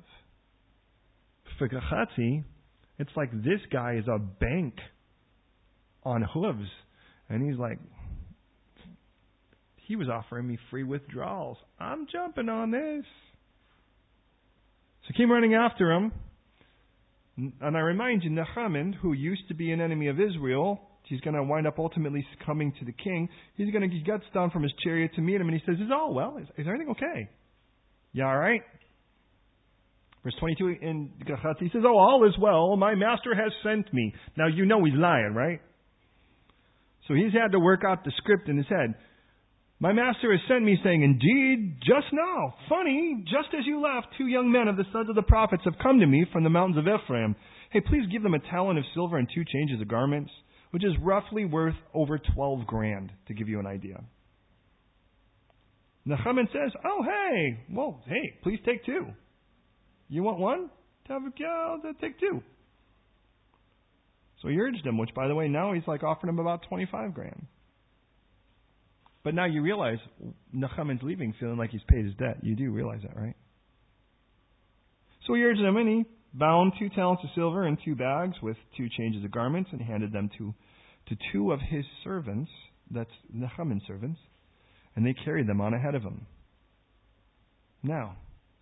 For it's like this guy is a bank on hooves. And he's like, he was offering me free withdrawals. I'm jumping on this. So he came running after him. And I remind you, Naaman, who used to be an enemy of Israel, he's going to wind up ultimately coming to the king. He's going to get down from his chariot to meet him, and he says, "Is all well? Is, is everything okay? Yeah, all right." Verse 22 in Gehazi, he says, "Oh, all is well. My master has sent me." Now you know he's lying, right? So he's had to work out the script in his head. My master has sent me, saying, Indeed, just now, funny, just as you left, two young men of the sons of the prophets have come to me from the mountains of Ephraim. Hey, please give them a talent of silver and two changes of garments, which is roughly worth over 12 grand, to give you an idea. Naaman says, Oh, hey, well, hey, please take two. You want one? Take two. So he urged him, which, by the way, now he's like offering him about 25 grand. But now you realize Naaman's leaving feeling like he's paid his debt. You do realize that, right? So he urged them, and he bound two talents of silver in two bags with two changes of garments and handed them to, to two of his servants, that's Naaman's servants, and they carried them on ahead of him. Now,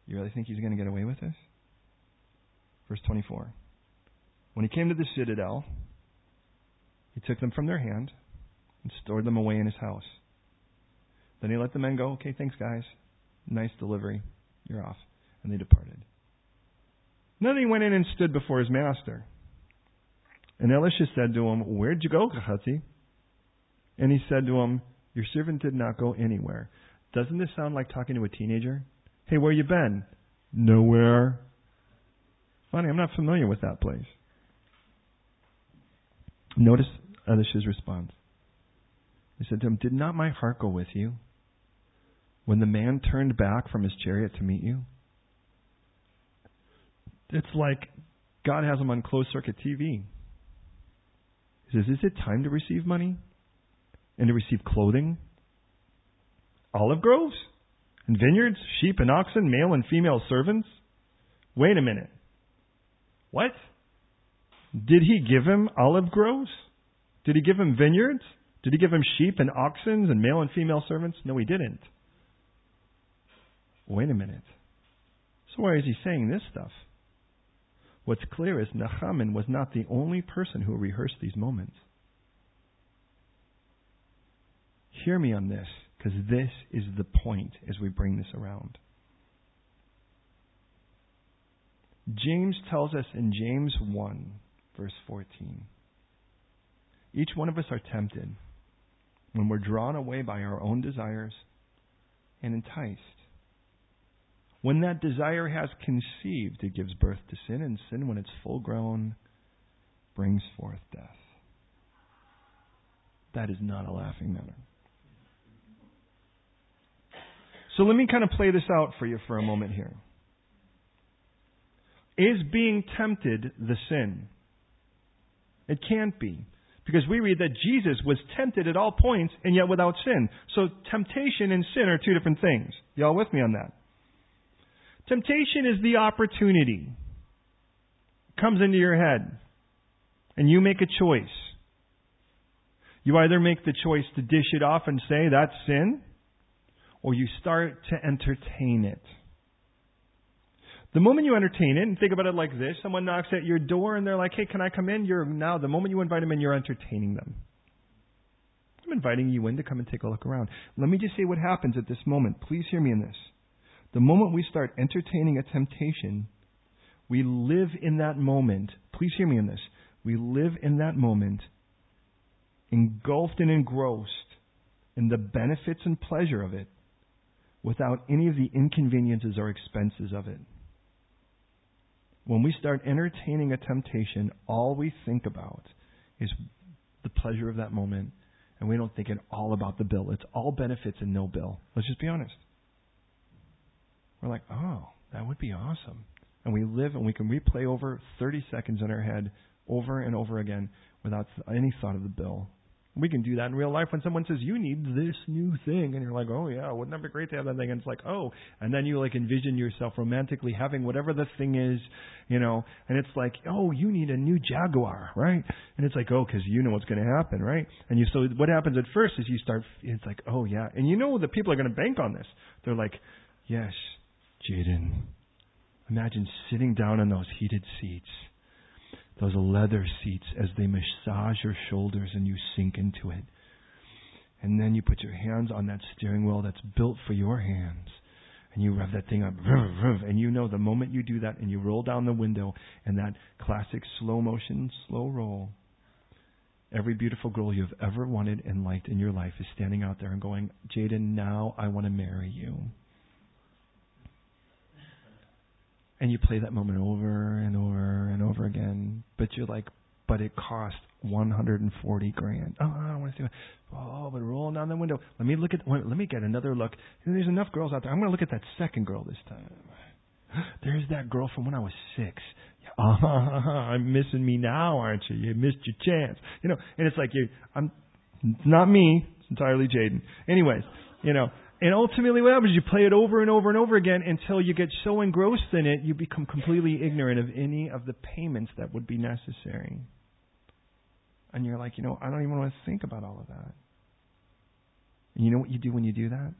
you really think he's going to get away with this? Verse 24. When he came to the citadel, he took them from their hand and stored them away in his house. Then he let the men go. Okay, thanks, guys. Nice delivery. You're off. And they departed. then he went in and stood before his master. And Elisha said to him, Where'd you go, Gehazi? And he said to him, Your servant did not go anywhere. Doesn't this sound like talking to a teenager? Hey, where you been? Nowhere. Funny, I'm not familiar with that place. Notice Elisha's response. He said to him, Did not my heart go with you? When the man turned back from his chariot to meet you? It's like God has him on closed circuit TV. He says, Is it time to receive money? And to receive clothing? Olive groves? And vineyards, sheep and oxen, male and female servants? Wait a minute. What? Did he give him olive groves? Did he give him vineyards? Did he give him sheep and oxen and male and female servants? No, he didn't. Wait a minute. So why is he saying this stuff? What's clear is Naaman was not the only person who rehearsed these moments. Hear me on this, because this is the point as we bring this around. James tells us in James 1, verse 14 each one of us are tempted when we're drawn away by our own desires and enticed. When that desire has conceived, it gives birth to sin, and sin, when it's full grown, brings forth death. That is not a laughing matter. So let me kind of play this out for you for a moment here. Is being tempted the sin? It can't be. Because we read that Jesus was tempted at all points and yet without sin. So temptation and sin are two different things. Y'all with me on that? Temptation is the opportunity. It comes into your head and you make a choice. You either make the choice to dish it off and say that's sin, or you start to entertain it. The moment you entertain it, and think about it like this someone knocks at your door and they're like, hey, can I come in? You're now, the moment you invite them in, you're entertaining them. I'm inviting you in to come and take a look around. Let me just say what happens at this moment. Please hear me in this. The moment we start entertaining a temptation, we live in that moment. Please hear me in this. We live in that moment engulfed and engrossed in the benefits and pleasure of it without any of the inconveniences or expenses of it. When we start entertaining a temptation, all we think about is the pleasure of that moment, and we don't think at all about the bill. It's all benefits and no bill. Let's just be honest. We're like, oh, that would be awesome. And we live and we can replay over 30 seconds in our head over and over again without any thought of the bill we can do that in real life when someone says you need this new thing, and you're like, oh yeah, wouldn't that be great to have that thing? And it's like, oh, and then you like envision yourself romantically having whatever the thing is, you know, and it's like, oh, you need a new Jaguar, right? And it's like, oh, because you know what's going to happen, right? And you so what happens at first is you start, it's like, oh yeah, and you know that people are going to bank on this. They're like, yes, Jaden, imagine sitting down in those heated seats those leather seats as they massage your shoulders and you sink into it. And then you put your hands on that steering wheel that's built for your hands. And you rev that thing up. And you know the moment you do that and you roll down the window and that classic slow motion, slow roll, every beautiful girl you've ever wanted and liked in your life is standing out there and going, Jaden, now I want to marry you. And you play that moment over and over and over again, but you're like, but it cost 140 grand. Oh, I want to see it. Oh, but rolling down the window. Let me look at. Let me get another look. There's enough girls out there. I'm going to look at that second girl this time. There's that girl from when I was six. Oh, I'm missing me now, aren't you? You missed your chance. You know, and it's like you. I'm. It's not me. It's entirely Jaden. Anyways, you know, and ultimately, what happens you play it over and over and over again until you get so engrossed in it, you become completely ignorant of any of the payments that would be necessary. And you're like, you know, I don't even want to think about all of that. And you know what you do when you do that?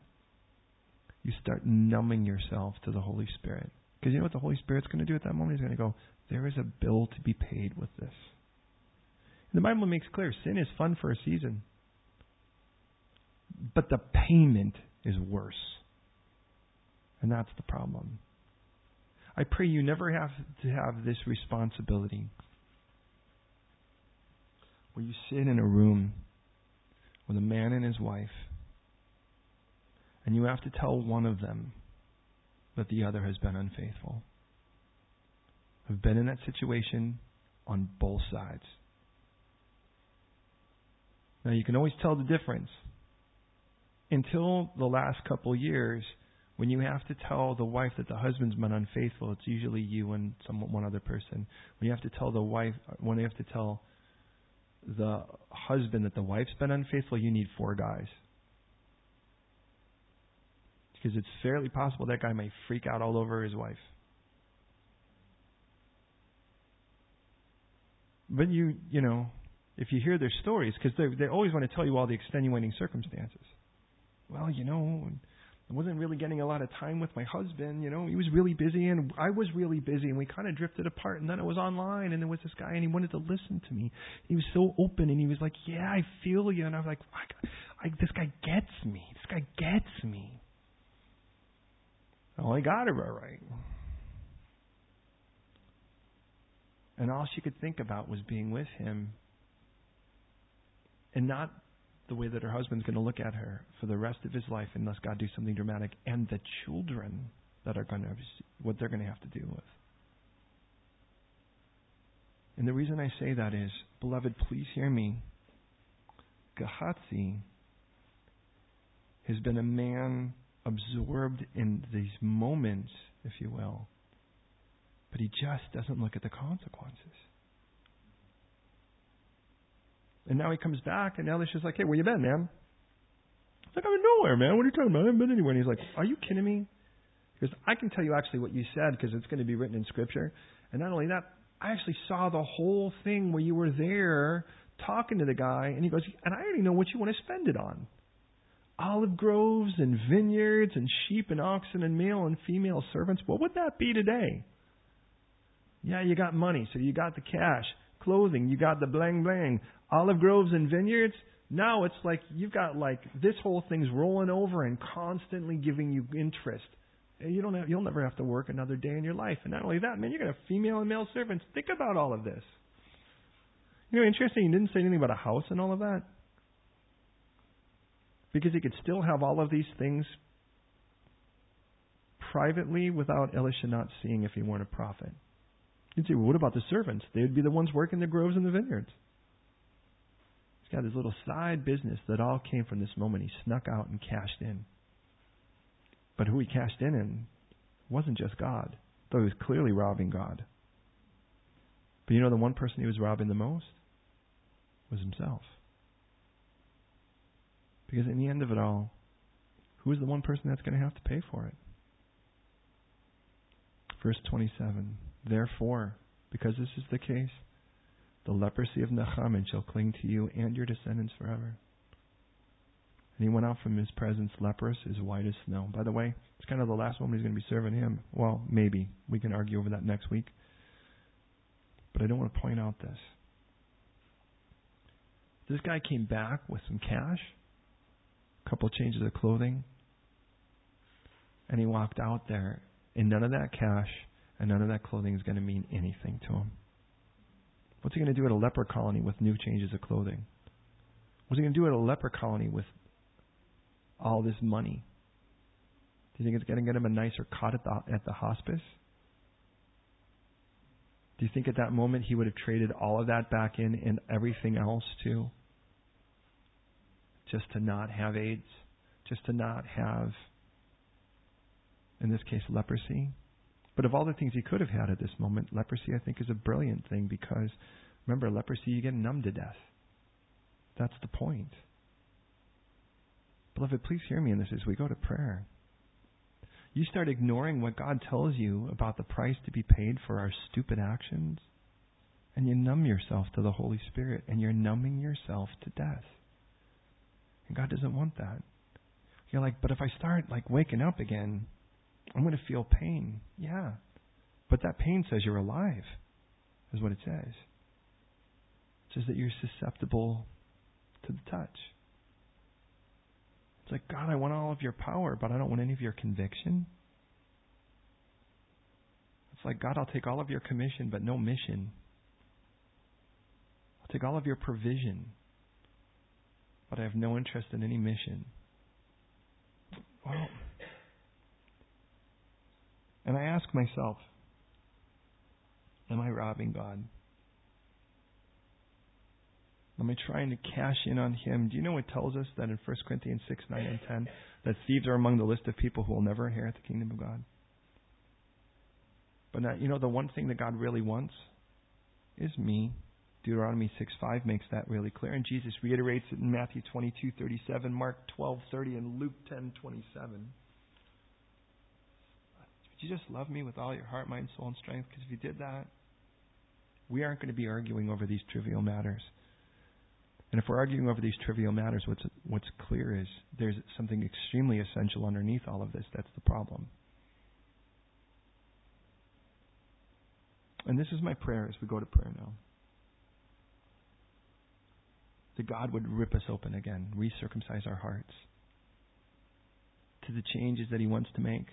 You start numbing yourself to the Holy Spirit. Because you know what the Holy Spirit's going to do at that moment? He's going to go, there is a bill to be paid with this. And the Bible makes clear sin is fun for a season. But the payment is worse. And that's the problem. I pray you never have to have this responsibility where you sit in a room with a man and his wife and you have to tell one of them that the other has been unfaithful. I've been in that situation on both sides. Now you can always tell the difference until the last couple years, when you have to tell the wife that the husband's been unfaithful, it's usually you and some one other person. When you have to tell the wife, when you have to tell the husband that the wife's been unfaithful, you need four guys. because it's fairly possible that guy may freak out all over his wife. But you, you know, if you hear their stories, because they they always want to tell you all the extenuating circumstances. Well, you know, I wasn't really getting a lot of time with my husband. You know, he was really busy, and I was really busy, and we kind of drifted apart. And then it was online, and there was this guy, and he wanted to listen to me. He was so open, and he was like, "Yeah, I feel you," and I was like, I, I, "This guy gets me. This guy gets me." Oh, I got her all right. And all she could think about was being with him and not the way that her husband's going to look at her for the rest of his life unless God do something dramatic, and the children that are going to what they're going to have to deal with. And the reason I say that is, beloved, please hear me. Gehazi has been a man absorbed in these moments, if you will, but he just doesn't look at the consequences. And now he comes back, and Elisha's like, hey, where you been, man? He's like, I'm in nowhere, man. What are you talking about? I haven't been anywhere. And he's like, are you kidding me? Because I can tell you actually what you said because it's going to be written in Scripture. And not only that, I actually saw the whole thing where you were there talking to the guy, and he goes, and I already know what you want to spend it on. Olive groves and vineyards and sheep and oxen and male and female servants. What would that be today? Yeah, you got money, so you got the cash. Clothing, you got the bling bling olive groves and vineyards. Now it's like you've got like this whole thing's rolling over and constantly giving you interest. You don't have, you'll never have to work another day in your life. And not only that, man, you're gonna have female and male servants. Think about all of this. You know, interesting. He didn't say anything about a house and all of that because he could still have all of these things privately without Elisha not seeing if he weren't a prophet. You'd say, well, what about the servants? They would be the ones working the groves and the vineyards He's got this little side business that all came from this moment he snuck out and cashed in. But who he cashed in in wasn't just God, though he was clearly robbing God. But you know the one person he was robbing the most was himself. Because in the end of it all, who is the one person that's going to have to pay for it? Verse 27 Therefore, because this is the case, the leprosy of Naaman shall cling to you and your descendants forever. And he went out from his presence leprous, as white as snow. By the way, it's kind of the last woman who's going to be serving him. Well, maybe. We can argue over that next week. But I don't want to point out this. This guy came back with some cash, a couple changes of clothing, and he walked out there, and none of that cash and none of that clothing is going to mean anything to him. What's he going to do at a leper colony with new changes of clothing? What's he going to do at a leper colony with all this money? Do you think it's going to get him a nicer cot at the, at the hospice? Do you think at that moment he would have traded all of that back in and everything else too? Just to not have AIDS? Just to not have, in this case, leprosy? But of all the things he could have had at this moment, leprosy I think is a brilliant thing because remember, leprosy you get numb to death. That's the point. Beloved, please hear me in this as we go to prayer. You start ignoring what God tells you about the price to be paid for our stupid actions, and you numb yourself to the Holy Spirit, and you're numbing yourself to death. And God doesn't want that. You're like, but if I start like waking up again, I'm going to feel pain. Yeah. But that pain says you're alive, is what it says. It says that you're susceptible to the touch. It's like, God, I want all of your power, but I don't want any of your conviction. It's like, God, I'll take all of your commission, but no mission. I'll take all of your provision, but I have no interest in any mission. Well, and I ask myself, am I robbing God? Am I trying to cash in on Him? Do you know it tells us that in 1 Corinthians 6, 9, and 10 that thieves are among the list of people who will never inherit the kingdom of God? But now, you know, the one thing that God really wants is me. Deuteronomy 6, 5 makes that really clear. And Jesus reiterates it in Matthew 22, 37, Mark 12, 30, and Luke 10, 27. You just love me with all your heart, mind, soul, and strength? Because if you did that, we aren't going to be arguing over these trivial matters. And if we're arguing over these trivial matters, what's what's clear is there's something extremely essential underneath all of this. That's the problem. And this is my prayer as we go to prayer now. That God would rip us open again, recircumcise our hearts to the changes that He wants to make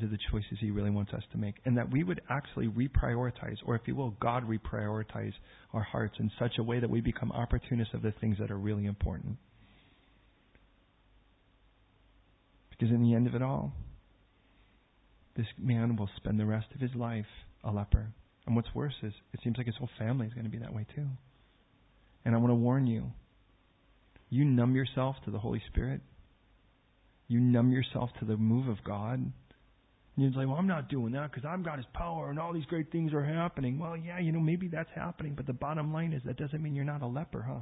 and to the choices He really wants us to make. And that we would actually reprioritize, or if you will, God reprioritize our hearts in such a way that we become opportunists of the things that are really important. Because in the end of it all, this man will spend the rest of his life a leper. And what's worse is it seems like his whole family is going to be that way too. And I want to warn you you numb yourself to the Holy Spirit, you numb yourself to the move of God. And like, well, I'm not doing that because I've got His power and all these great things are happening. Well, yeah, you know, maybe that's happening, but the bottom line is that doesn't mean you're not a leper, huh?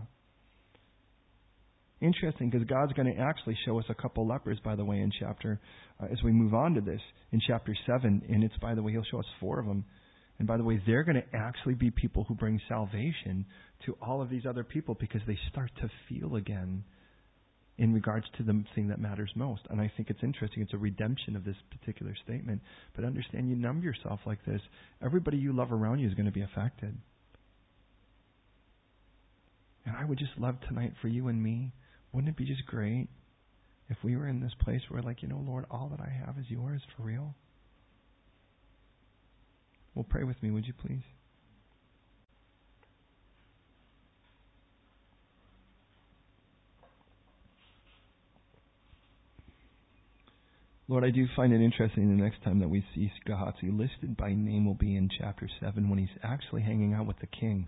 Interesting, because God's going to actually show us a couple lepers, by the way, in chapter, uh, as we move on to this, in chapter 7. And it's, by the way, He'll show us four of them. And by the way, they're going to actually be people who bring salvation to all of these other people because they start to feel again in regards to the thing that matters most. And I think it's interesting. It's a redemption of this particular statement. But understand, you numb yourself like this, everybody you love around you is going to be affected. And I would just love tonight for you and me wouldn't it be just great if we were in this place where, like, you know, Lord, all that I have is yours for real? Well, pray with me, would you please? Lord, I do find it interesting the next time that we see Gehazi listed by name will be in chapter 7 when he's actually hanging out with the king.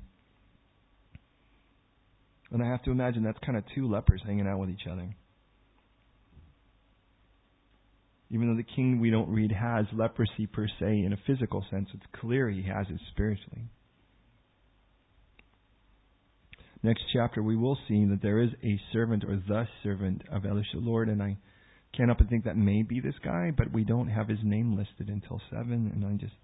And I have to imagine that's kind of two lepers hanging out with each other. Even though the king we don't read has leprosy per se in a physical sense, it's clear he has it spiritually. Next chapter, we will see that there is a servant or the servant of Elisha, Lord, and I can't help but think that may be this guy, but we don't have his name listed until 7, and I just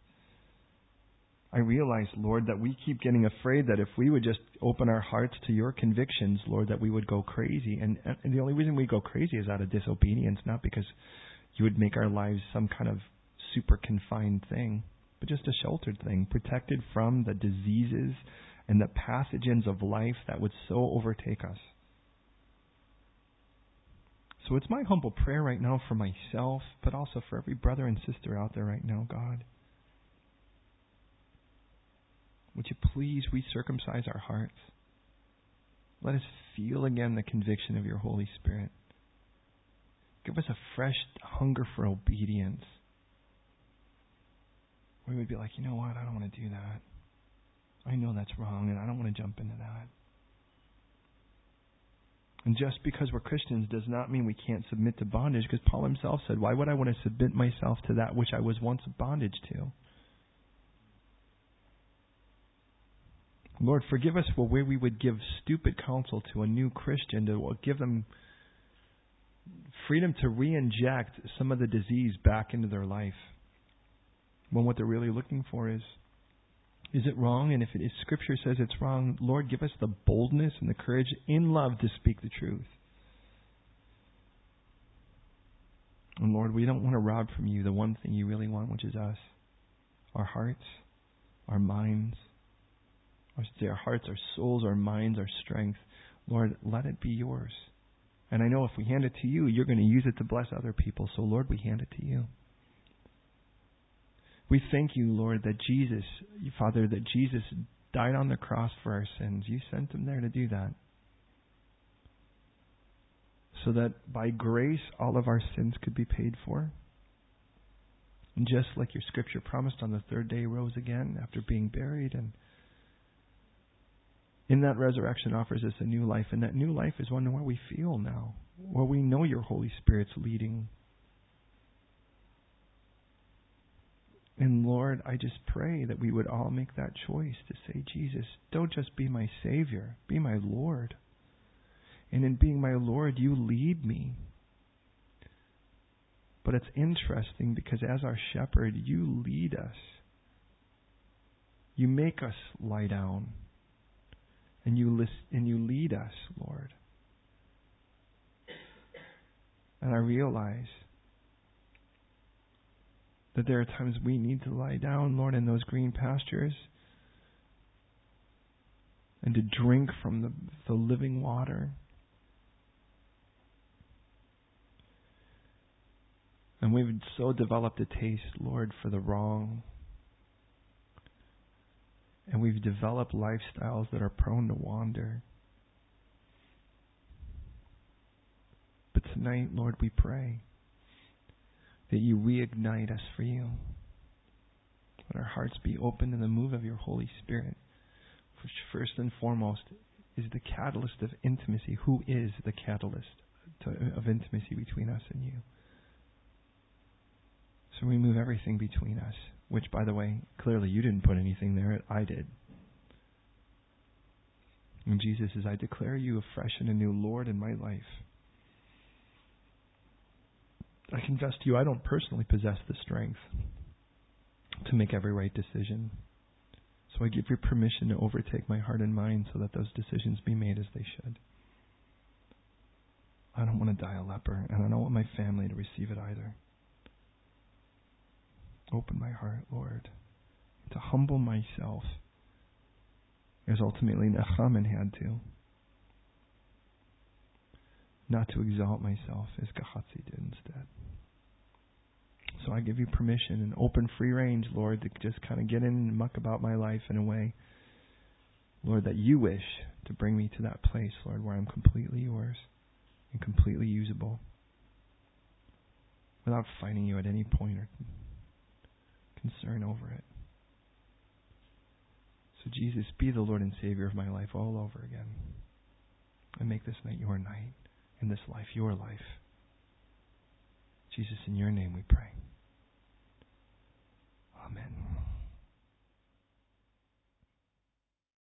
I realize, Lord, that we keep getting afraid that if we would just open our hearts to your convictions, Lord, that we would go crazy. And, and the only reason we go crazy is out of disobedience, not because you would make our lives some kind of super confined thing, but just a sheltered thing, protected from the diseases and the pathogens of life that would so overtake us. So it's my humble prayer right now for myself, but also for every brother and sister out there right now, God would you please recircumcise our hearts? Let us feel again the conviction of your Holy Spirit. Give us a fresh hunger for obedience. We would be like, you know what? I don't want to do that. I know that's wrong, and I don't want to jump into that. And just because we're Christians does not mean we can't submit to bondage, because Paul himself said, Why would I want to submit myself to that which I was once bondage to? Lord, forgive us for where we would give stupid counsel to a new Christian to give them freedom to re inject some of the disease back into their life. When what they're really looking for is is it wrong? And if it is, Scripture says it's wrong, Lord, give us the boldness and the courage in love to speak the truth. And Lord, we don't want to rob from you the one thing you really want, which is us our hearts, our minds, say our hearts, our souls, our minds, our strength. Lord, let it be yours. And I know if we hand it to you, you're going to use it to bless other people. So, Lord, we hand it to you. We thank you, Lord, that Jesus, Father, that Jesus died on the cross for our sins. You sent him there to do that. So that by grace all of our sins could be paid for. And just like your scripture promised, on the third day rose again after being buried and in that resurrection offers us a new life, and that new life is one where we feel now, where we know your Holy Spirit's leading. And Lord, I just pray that we would all make that choice to say, Jesus, don't just be my Savior, be my Lord. And in being my Lord, you lead me. But it's interesting because as our shepherd, you lead us. You make us lie down. And you, list, and you lead us, Lord. And I realize that there are times we need to lie down, Lord, in those green pastures and to drink from the, the living water. And we've so developed a taste, Lord, for the wrong. And we've developed lifestyles that are prone to wander. But tonight, Lord, we pray that you reignite us for you. Let our hearts be open to the move of your Holy Spirit, which first and foremost is the catalyst of intimacy. Who is the catalyst to, of intimacy between us and you? So remove everything between us, which, by the way, clearly you didn't put anything there, I did. And Jesus says, I declare you afresh and anew Lord in my life. I confess to you, I don't personally possess the strength to make every right decision. So I give you permission to overtake my heart and mind so that those decisions be made as they should. I don't want to die a leper, and I don't want my family to receive it either. Open my heart, Lord, to humble myself as ultimately Naaman had to. Not to exalt myself as Gehazi did instead. So I give you permission and open free range, Lord, to just kind of get in and muck about my life in a way, Lord, that you wish to bring me to that place, Lord, where I'm completely yours and completely usable without fighting you at any point or concern over it. So, Jesus, be the Lord and Savior of my life all over again. And make this night your night, and this life your life. Jesus, in your name we pray. Amen.